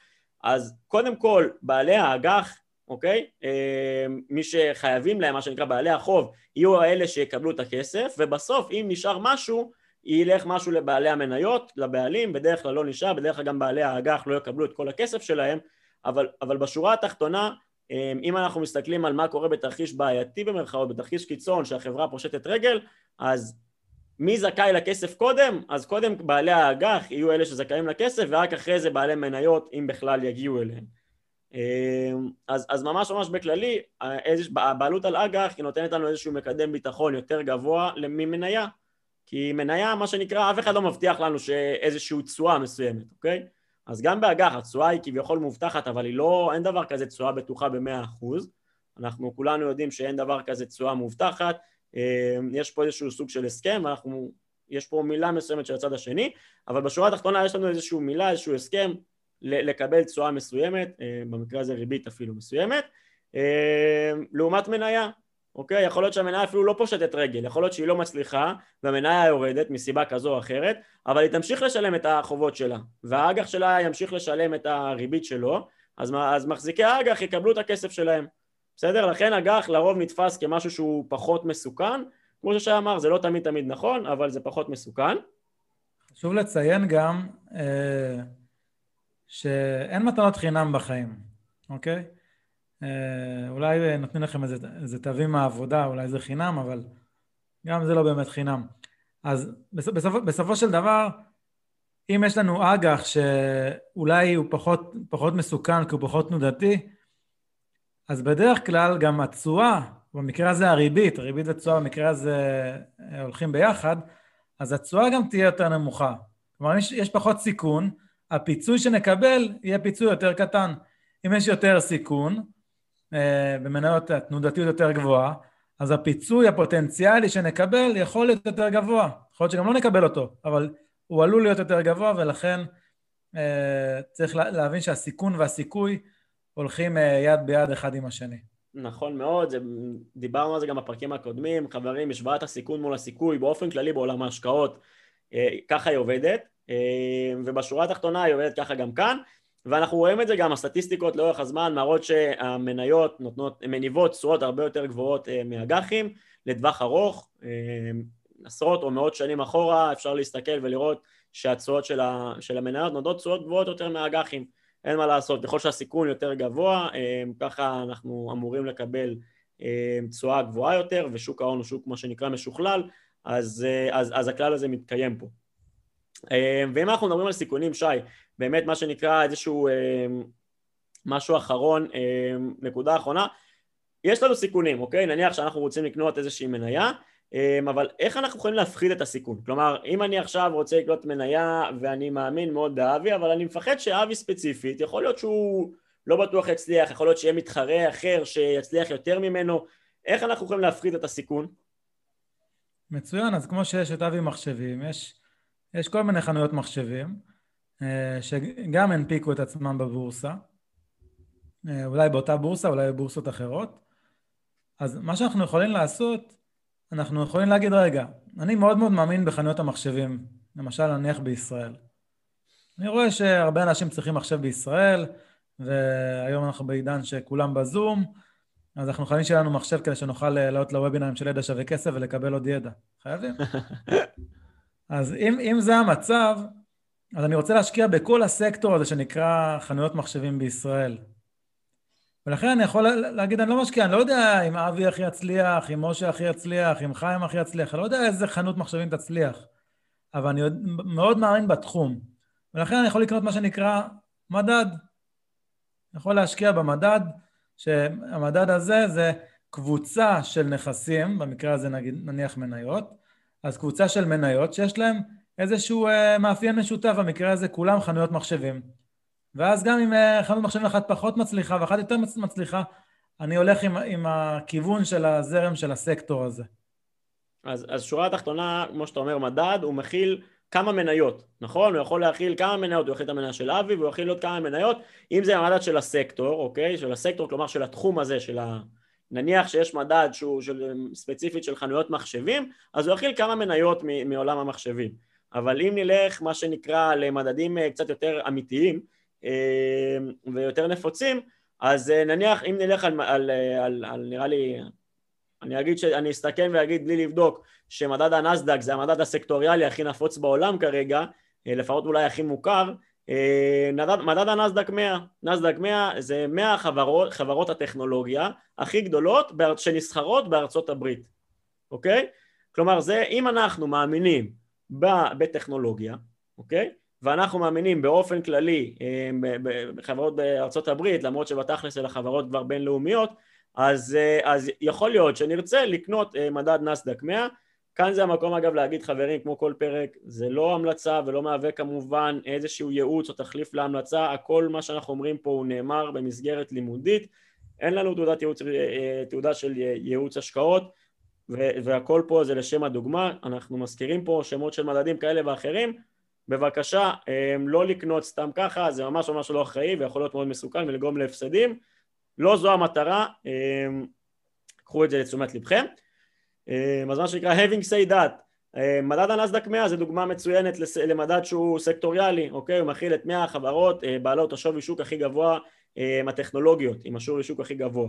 אז קודם כל בעלי האג"ח אוקיי? אה, מי שחייבים להם מה שנקרא בעלי החוב יהיו האלה שיקבלו את הכסף ובסוף אם נשאר משהו ילך משהו לבעלי המניות, לבעלים, בדרך כלל לא נשאר, בדרך כלל גם בעלי האג"ח לא יקבלו את כל הכסף שלהם אבל, אבל בשורה התחתונה אמ, אם אנחנו מסתכלים על מה קורה בתרחיש בעייתי במרכאות, בתרחיש קיצון שהחברה פושטת רגל, אז מי זכאי לכסף קודם? אז קודם בעלי האג"ח יהיו אלה שזכאים לכסף ורק אחרי זה בעלי מניות אם בכלל יגיעו אליהם. אמ, אז, אז ממש ממש בכללי, הבעלות על אג"ח היא נותנת לנו איזשהו מקדם ביטחון יותר גבוה ממניה כי מניה מה שנקרא אף אחד לא מבטיח לנו שאיזושהי תשואה מסוימת, אוקיי? אז גם באג"ח התשואה היא כביכול מובטחת אבל היא לא, אין דבר כזה תשואה בטוחה במאה אחוז. אנחנו כולנו יודעים שאין דבר כזה תשואה מובטחת. אה, יש פה איזשהו סוג של הסכם ואנחנו, יש פה מילה מסוימת של הצד השני אבל בשורה התחתונה יש לנו איזשהו מילה, איזשהו הסכם לקבל תשואה מסוימת, אה, במקרה הזה ריבית אפילו מסוימת אה, לעומת מניה אוקיי? יכול להיות שהמניה אפילו לא פושטת רגל, יכול להיות שהיא לא מצליחה והמניה יורדת מסיבה כזו או אחרת, אבל היא תמשיך לשלם את החובות שלה, והאג"ח שלה ימשיך לשלם את הריבית שלו, אז, אז מחזיקי האג"ח יקבלו את הכסף שלהם, בסדר? לכן אג"ח לרוב נתפס כמשהו שהוא פחות מסוכן, כמו ששי אמר, זה לא תמיד תמיד נכון, אבל זה פחות מסוכן. חשוב לציין גם אה, שאין מתנות חינם בחיים, אוקיי? אה, אולי נותנים לכם איזה, איזה תווים מהעבודה, אולי זה חינם, אבל גם זה לא באמת חינם. אז בסופ, בסופו של דבר, אם יש לנו אג"ח שאולי הוא פחות, פחות מסוכן כי הוא פחות תנודתי, אז בדרך כלל גם התשואה, במקרה הזה הריבית, הריבית והתשואה במקרה הזה אה, הולכים ביחד, אז התשואה גם תהיה יותר נמוכה. כלומר, יש, יש פחות סיכון, הפיצוי שנקבל יהיה פיצוי יותר קטן. אם יש יותר סיכון, אה, במניות התנודתיות יותר גבוהה, אז הפיצוי הפוטנציאלי שנקבל יכול להיות יותר גבוה. יכול להיות שגם לא נקבל אותו, אבל הוא עלול להיות יותר גבוה, ולכן אה, צריך להבין שהסיכון והסיכוי הולכים אה, יד ביד אחד עם השני. נכון מאוד, זה, דיברנו על זה גם בפרקים הקודמים, חברים, השוואת הסיכון מול הסיכוי באופן כללי בעולם ההשקעות, אה, ככה היא עובדת, ובשורה התחתונה היא עובדת ככה גם כאן, ואנחנו רואים את זה גם, הסטטיסטיקות לאורך הזמן מראות שהמניות נותנות, מניבות תשואות הרבה יותר גבוהות אה, מאג"חים לטווח ארוך, אה, עשרות או מאות שנים אחורה אפשר להסתכל ולראות שהתשואות של, של המניות נותנות תשואות גבוהות יותר מאג"חים, אין מה לעשות, ככל שהסיכון יותר גבוה, אה, ככה אנחנו אמורים לקבל תשואה גבוהה יותר, ושוק ההון הוא שוק מה שנקרא משוכלל, אז, אז, אז הכלל הזה מתקיים פה. ואם אנחנו מדברים על סיכונים, שי, באמת מה שנקרא איזשהו אה, משהו אחרון, אה, נקודה אחרונה, יש לנו סיכונים, אוקיי? נניח שאנחנו רוצים לקנות איזושהי מניה, אבל איך אנחנו יכולים להפחית את הסיכון? כלומר, אם אני עכשיו רוצה לקנות מניה ואני מאמין מאוד באבי, אבל אני מפחד שאבי ספציפית, יכול להיות שהוא לא בטוח יצליח, יכול להיות שיהיה מתחרה אחר שיצליח יותר ממנו, איך אנחנו יכולים להפחית את הסיכון? מצוין, אז כמו שיש את אבי מחשבים, יש, יש כל מיני חנויות מחשבים, אה, שגם הנפיקו את עצמם בבורסה, אה, אולי באותה בורסה, אולי בבורסות אחרות. אז מה שאנחנו יכולים לעשות, אנחנו יכולים להגיד, רגע, אני מאוד מאוד מאמין בחנויות המחשבים, למשל נניח בישראל. אני רואה שהרבה אנשים צריכים מחשב בישראל, והיום אנחנו בעידן שכולם בזום, אז אנחנו חייבים שיהיה לנו מחשב כדי שנוכל לעלות לוובינרים של ידע שווה כסף ולקבל עוד ידע. חייבים. <laughs> אז אם, אם זה המצב, אז אני רוצה להשקיע בכל הסקטור הזה שנקרא חנויות מחשבים בישראל. ולכן אני יכול להגיד, אני לא משקיע, אני לא יודע אם אבי הכי יצליח, אם משה הכי יצליח, אם חיים הכי יצליח, אני לא יודע איזה חנות מחשבים תצליח, אבל אני מאוד מאמין בתחום. ולכן אני יכול לקנות מה שנקרא מדד. אני יכול להשקיע במדד, שהמדד הזה זה קבוצה של נכסים, במקרה הזה נגיד, נניח מניות, אז קבוצה של מניות שיש להם איזשהו אה, מאפיין משותף, במקרה הזה כולם חנויות מחשבים. ואז גם אם אה, חנות מחשבים אחת פחות מצליחה ואחת יותר מצליחה, אני הולך עם, עם הכיוון של הזרם של הסקטור הזה. אז, אז שורה התחתונה, כמו שאתה אומר, מדד, הוא מכיל כמה מניות, נכון? הוא יכול להכיל כמה מניות, הוא יכיל את המניה של אבי והוא יכיל עוד כמה מניות, אם זה המדד של הסקטור, אוקיי? של הסקטור, כלומר של התחום הזה, של ה... נניח שיש מדד שהוא של, ספציפית של חנויות מחשבים, אז הוא יכיל כמה מניות מעולם המחשבים. אבל אם נלך מה שנקרא למדדים אה, קצת יותר אמיתיים אה, ויותר נפוצים, אז אה, נניח אם נלך על, על, על, על נראה לי, אני אגיד שאני אסתכן ואגיד בלי לבדוק שמדד הנסדק זה המדד הסקטוריאלי הכי נפוץ בעולם כרגע, לפחות אולי הכי מוכר, מדד, מדד הנסדק 100, נסדק 100 זה 100 חברות, חברות הטכנולוגיה הכי גדולות שנסחרות בארצות הברית, אוקיי? כלומר זה אם אנחנו מאמינים בטכנולוגיה, אוקיי? ואנחנו מאמינים באופן כללי אה, בחברות בארצות הברית, למרות שבתכלס אלה חברות כבר בינלאומיות, אז, אה, אז יכול להיות שנרצה לקנות אה, מדד נסדק 100 כאן זה המקום אגב להגיד חברים כמו כל פרק זה לא המלצה ולא מהווה כמובן איזשהו ייעוץ או תחליף להמלצה. הכל מה שאנחנו אומרים פה הוא נאמר במסגרת לימודית. אין לנו תעודת, ייעוץ, תעודה של ייעוץ השקעות והכל פה זה לשם הדוגמה, אנחנו מזכירים פה שמות של מדדים כאלה ואחרים, בבקשה לא לקנות סתם ככה, זה ממש ממש לא אחראי ויכול להיות מאוד מסוכן ולגרום להפסדים, לא זו המטרה, קחו את זה לתשומת לבכם. אז מה שנקרא having say that, מדד הנסדק 100 זה דוגמה מצוינת למדד שהוא סקטוריאלי, אוקיי? הוא מכיל את 100 החברות בעלות השווי שוק הכי גבוה הטכנולוגיות, עם השווי שוק הכי גבוה,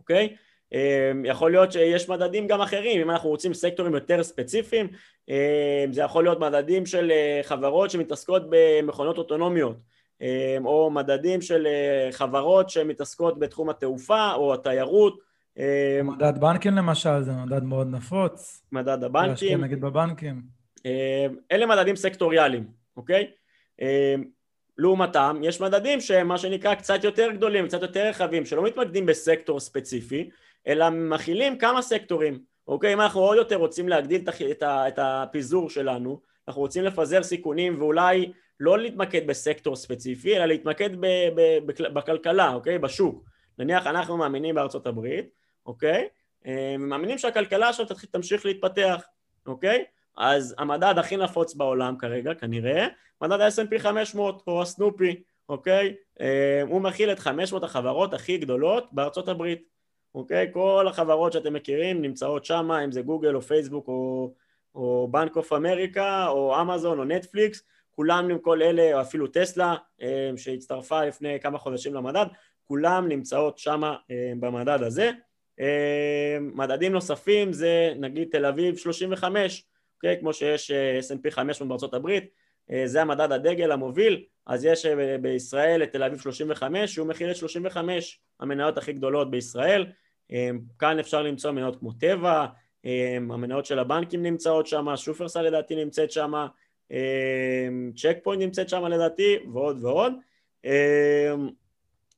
אוקיי? אמ, יכול להיות שיש מדדים גם אחרים, אם אנחנו רוצים סקטורים יותר ספציפיים, אמ, זה יכול להיות מדדים של אה, חברות שמתעסקות במכונות אוטונומיות, אמ, או מדדים של אה, חברות שמתעסקות בתחום התעופה או התיירות. מדד בנקים למשל, זה מדד מאוד נפוץ. מדד הבנקים. להשקיע נגיד בבנקים. אלה מדדים סקטוריאליים, אוקיי? לעומתם, יש מדדים שהם מה שנקרא קצת יותר גדולים, קצת יותר רחבים, שלא מתמקדים בסקטור ספציפי, אלא מכילים כמה סקטורים, אוקיי? אם אנחנו עוד יותר רוצים להגדיל את הפיזור שלנו, אנחנו רוצים לפזר סיכונים ואולי לא להתמקד בסקטור ספציפי, אלא להתמקד בכלכלה, אוקיי? בשוק. נניח אנחנו מאמינים בארצות הברית, אוקיי? מאמינים שהכלכלה עכשיו תמשיך להתפתח, אוקיי? אז המדד הכי נפוץ בעולם כרגע, כנראה, מדד ה-S&P 500 או הסנופי, אוקיי? הוא מכיל את 500 החברות הכי גדולות בארצות הברית, אוקיי? כל החברות שאתם מכירים נמצאות שם, אם זה גוגל או פייסבוק או, או בנק אוף אמריקה או אמזון או נטפליקס, כולם עם כל אלה, או אפילו טסלה אה, שהצטרפה לפני כמה חודשים למדד, כולם נמצאות שם אה, במדד הזה. אה, מדדים נוספים זה נגיד תל אביב 35, אוקיי? כמו שיש S&P 500 בארצות הברית, זה המדד הדגל המוביל, אז יש בישראל את תל אביב 35 שהוא מכיל את 35 המניות הכי גדולות בישראל, כאן אפשר למצוא מניות כמו טבע, המניות של הבנקים נמצאות שם, שופרסל לדעתי נמצאת שם, צ'ק פוינט נמצאת שם לדעתי, ועוד ועוד.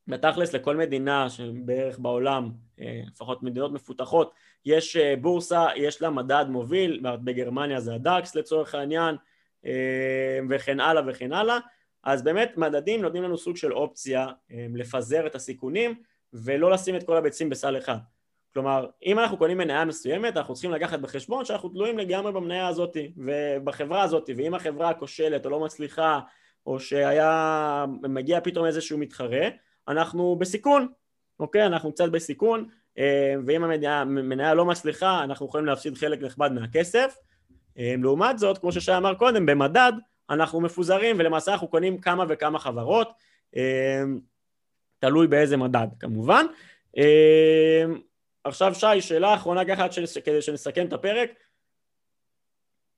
בתכלס לכל מדינה שבערך בעולם, לפחות מדינות מפותחות, יש בורסה, יש לה מדד מוביל, בגרמניה זה הדאקס לצורך העניין, וכן הלאה וכן הלאה, אז באמת מדדים נותנים לנו סוג של אופציה לפזר את הסיכונים ולא לשים את כל הביצים בסל אחד. כלומר, אם אנחנו קונים מניה מסוימת, אנחנו צריכים לקחת בחשבון שאנחנו תלויים לגמרי במניה הזאת ובחברה הזאת, ואם החברה כושלת או לא מצליחה, או שהיה מגיע פתאום איזשהו מתחרה, אנחנו בסיכון, אוקיי? אנחנו קצת בסיכון, אה, ואם המניה לא מצליחה, אנחנו יכולים להפסיד חלק נכבד מהכסף. אה, לעומת זאת, כמו ששי אמר קודם, במדד אנחנו מפוזרים ולמעשה אנחנו קונים כמה וכמה חברות. אה, תלוי באיזה מדד כמובן. עכשיו שי, שאלה אחרונה ככה כדי שנסכם את הפרק.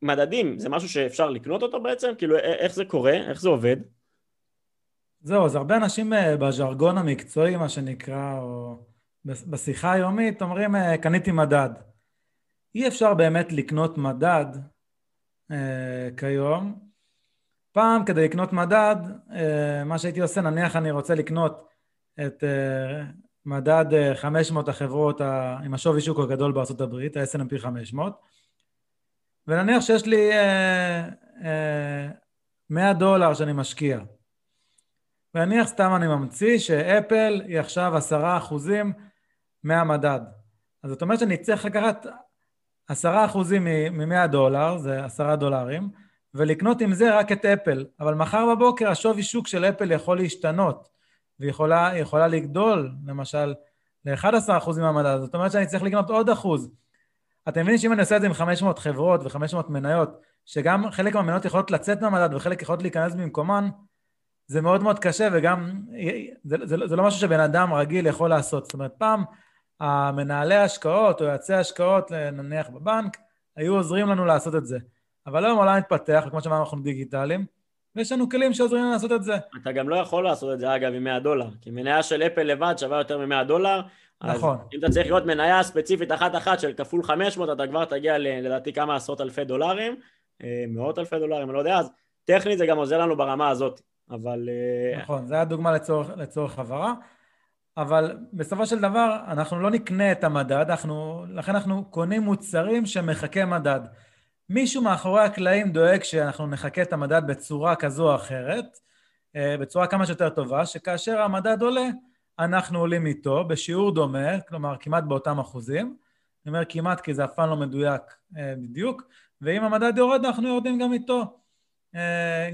מדדים, זה משהו שאפשר לקנות אותו בעצם? כאילו איך זה קורה? איך זה עובד? זהו, אז הרבה אנשים אה, בז'רגון המקצועי, מה שנקרא, או בשיחה היומית, אומרים אה, קניתי מדד. אי אפשר באמת לקנות מדד אה, כיום. פעם כדי לקנות מדד, אה, מה שהייתי עושה, נניח אני רוצה לקנות את uh, מדד 500 אה, החברות ה, עם השווי שוק הגדול הברית, ה-S&P 500, ונניח שיש לי uh, uh, 100 דולר שאני משקיע. ונניח סתם אני ממציא שאפל היא עכשיו 10 אחוזים מהמדד. אז זאת אומרת שאני צריך לקחת 10 אחוזים מ-100 דולר, זה 10 דולרים, ולקנות עם זה רק את אפל. אבל מחר בבוקר השווי שוק של אפל יכול להשתנות. ויכולה יכולה לגדול, למשל, ל-11% מהמדד, זאת אומרת שאני צריך לקנות עוד אחוז. אתם מבינים שאם אני עושה את זה עם 500 חברות ו-500 מניות, שגם חלק מהמניות יכולות לצאת מהמדד וחלק יכולות להיכנס במקומן, זה מאוד מאוד קשה וגם זה, זה, זה לא משהו שבן אדם רגיל יכול לעשות. זאת אומרת, פעם המנהלי ההשקעות או יועצי ההשקעות, נניח בבנק, היו עוזרים לנו לעשות את זה. אבל היום העולם מתפתח, וכמו שאמרנו, אנחנו דיגיטליים, ויש לנו כלים שעוזרים לנו לעשות את זה. אתה גם לא יכול לעשות את זה, אגב, עם 100 דולר, כי מניה של אפל לבד שווה יותר מ-100 דולר. נכון. אם אתה צריך לראות מניה ספציפית אחת-אחת של כפול 500, אתה כבר תגיע לדעתי כמה עשרות אלפי דולרים, אה, מאות אלפי דולרים, אני לא יודע, אז טכנית זה גם עוזר לנו ברמה הזאת, אבל... אה, נכון, זו הדוגמה לצורך, לצורך הבהרה. אבל בסופו של דבר אנחנו לא נקנה את המדד, אנחנו, לכן אנחנו קונים מוצרים שמחכה מדד. מישהו מאחורי הקלעים דואג שאנחנו נחקה את המדד בצורה כזו או אחרת, אה, בצורה כמה שיותר טובה, שכאשר המדד עולה, אנחנו עולים איתו בשיעור דומה, כלומר כמעט באותם אחוזים. אני אומר כמעט כי זה אף פעם לא מדויק אה, בדיוק, ואם המדד יורד אנחנו יורדים גם איתו,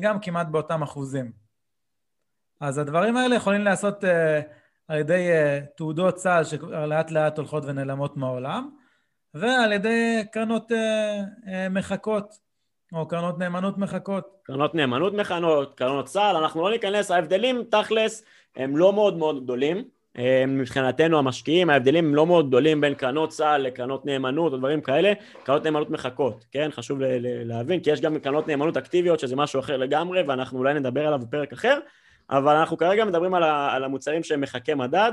גם כמעט באותם אחוזים. אז הדברים האלה יכולים להיעשות על ידי תעודות צה"ל שלאט לאט הולכות ונעלמות מהעולם, ועל ידי קרנות אה, אה, מחכות, או קרנות נאמנות מחכות. קרנות נאמנות מחנות, קרנות צה"ל, אנחנו לא ניכנס, ההבדלים תכלס הם לא מאוד מאוד גדולים. מבחינתנו המשקיעים, ההבדלים הם לא מאוד גדולים בין קרנות צה"ל לקרנות נאמנות או דברים כאלה, קרנות נאמנות מחכות, כן? חשוב להבין, כי יש גם קרנות נאמנות אקטיביות שזה משהו אחר לגמרי ואנחנו אולי נדבר עליו בפרק אחר, אבל אנחנו כרגע מדברים על המוצרים שהם מחכי מדד,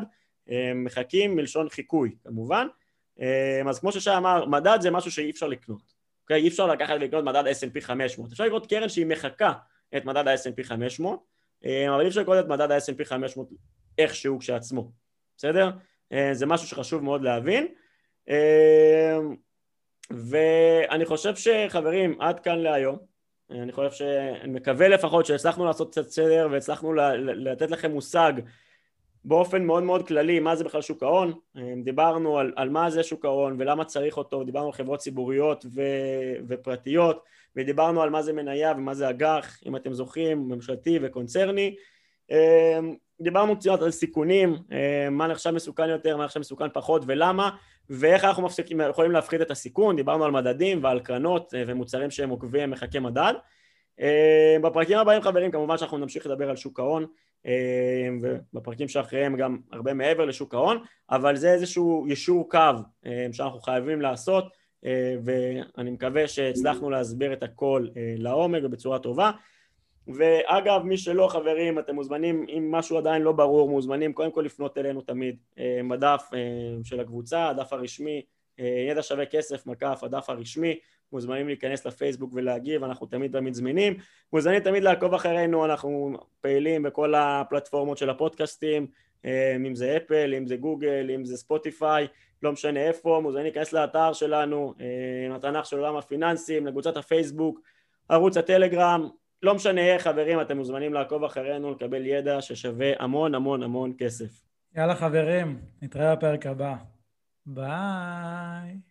מחכים מלשון חיקוי כמובן, אמ, אז כמו ששי אמר, מדד זה משהו שאי אפשר לקנות, אוקיי? אי אפשר לקחת ולקנות מדד S&P 500, אפשר לקנות קרן שהיא מחקה את מדד ה-S&P 500, אמ, אבל אי אפשר לקנות את מדד ה-S&P 500 איכשהו כשעצמו, בסדר? זה משהו שחשוב מאוד להבין. ואני חושב שחברים, עד כאן להיום. אני חושב ש... אני מקווה לפחות שהצלחנו לעשות קצת סדר והצלחנו לתת לכם מושג באופן מאוד מאוד כללי מה זה בכלל שוק ההון, דיברנו על, על מה זה שוק ההון ולמה צריך אותו, דיברנו על חברות ציבוריות ו, ופרטיות ודיברנו על מה זה מניה ומה זה אג"ח, אם אתם זוכרים, ממשלתי וקונצרני. דיברנו קצת על סיכונים, מה נחשב מסוכן יותר, מה נחשב מסוכן פחות ולמה ואיך אנחנו מפסיקים, יכולים להפחית את הסיכון, דיברנו על מדדים ועל קרנות ומוצרים שהם עוקבים מחכי מדד. בפרקים הבאים חברים כמובן שאנחנו נמשיך לדבר על שוק ההון אמ, ובפרקים שאחריהם גם הרבה מעבר לשוק ההון, אבל זה איזשהו ישור קו שאנחנו חייבים לעשות ואני מקווה שהצלחנו להסביר את הכל לעומק ובצורה טובה ואגב מי שלא חברים אתם מוזמנים אם משהו עדיין לא ברור מוזמנים קודם כל לפנות אלינו תמיד. בדף של הקבוצה הדף הרשמי ידע שווה כסף מקף הדף הרשמי. מוזמנים להיכנס לפייסבוק ולהגיב, אנחנו תמיד תמיד זמינים. מוזמנים תמיד לעקוב אחרינו, אנחנו פעילים בכל הפלטפורמות של הפודקאסטים, אה, אם זה אפל, אם זה גוגל, אם זה ספוטיפיי, לא משנה איפה, מוזמנים להיכנס לאתר שלנו, אה, התנ"ך של עולם הפיננסים, לקבוצת הפייסבוק, ערוץ הטלגרם, לא משנה איך חברים, אתם מוזמנים לעקוב אחרינו, לקבל ידע ששווה המון המון המון כסף. יאללה חברים, נתראה בפרק הבא. ביי.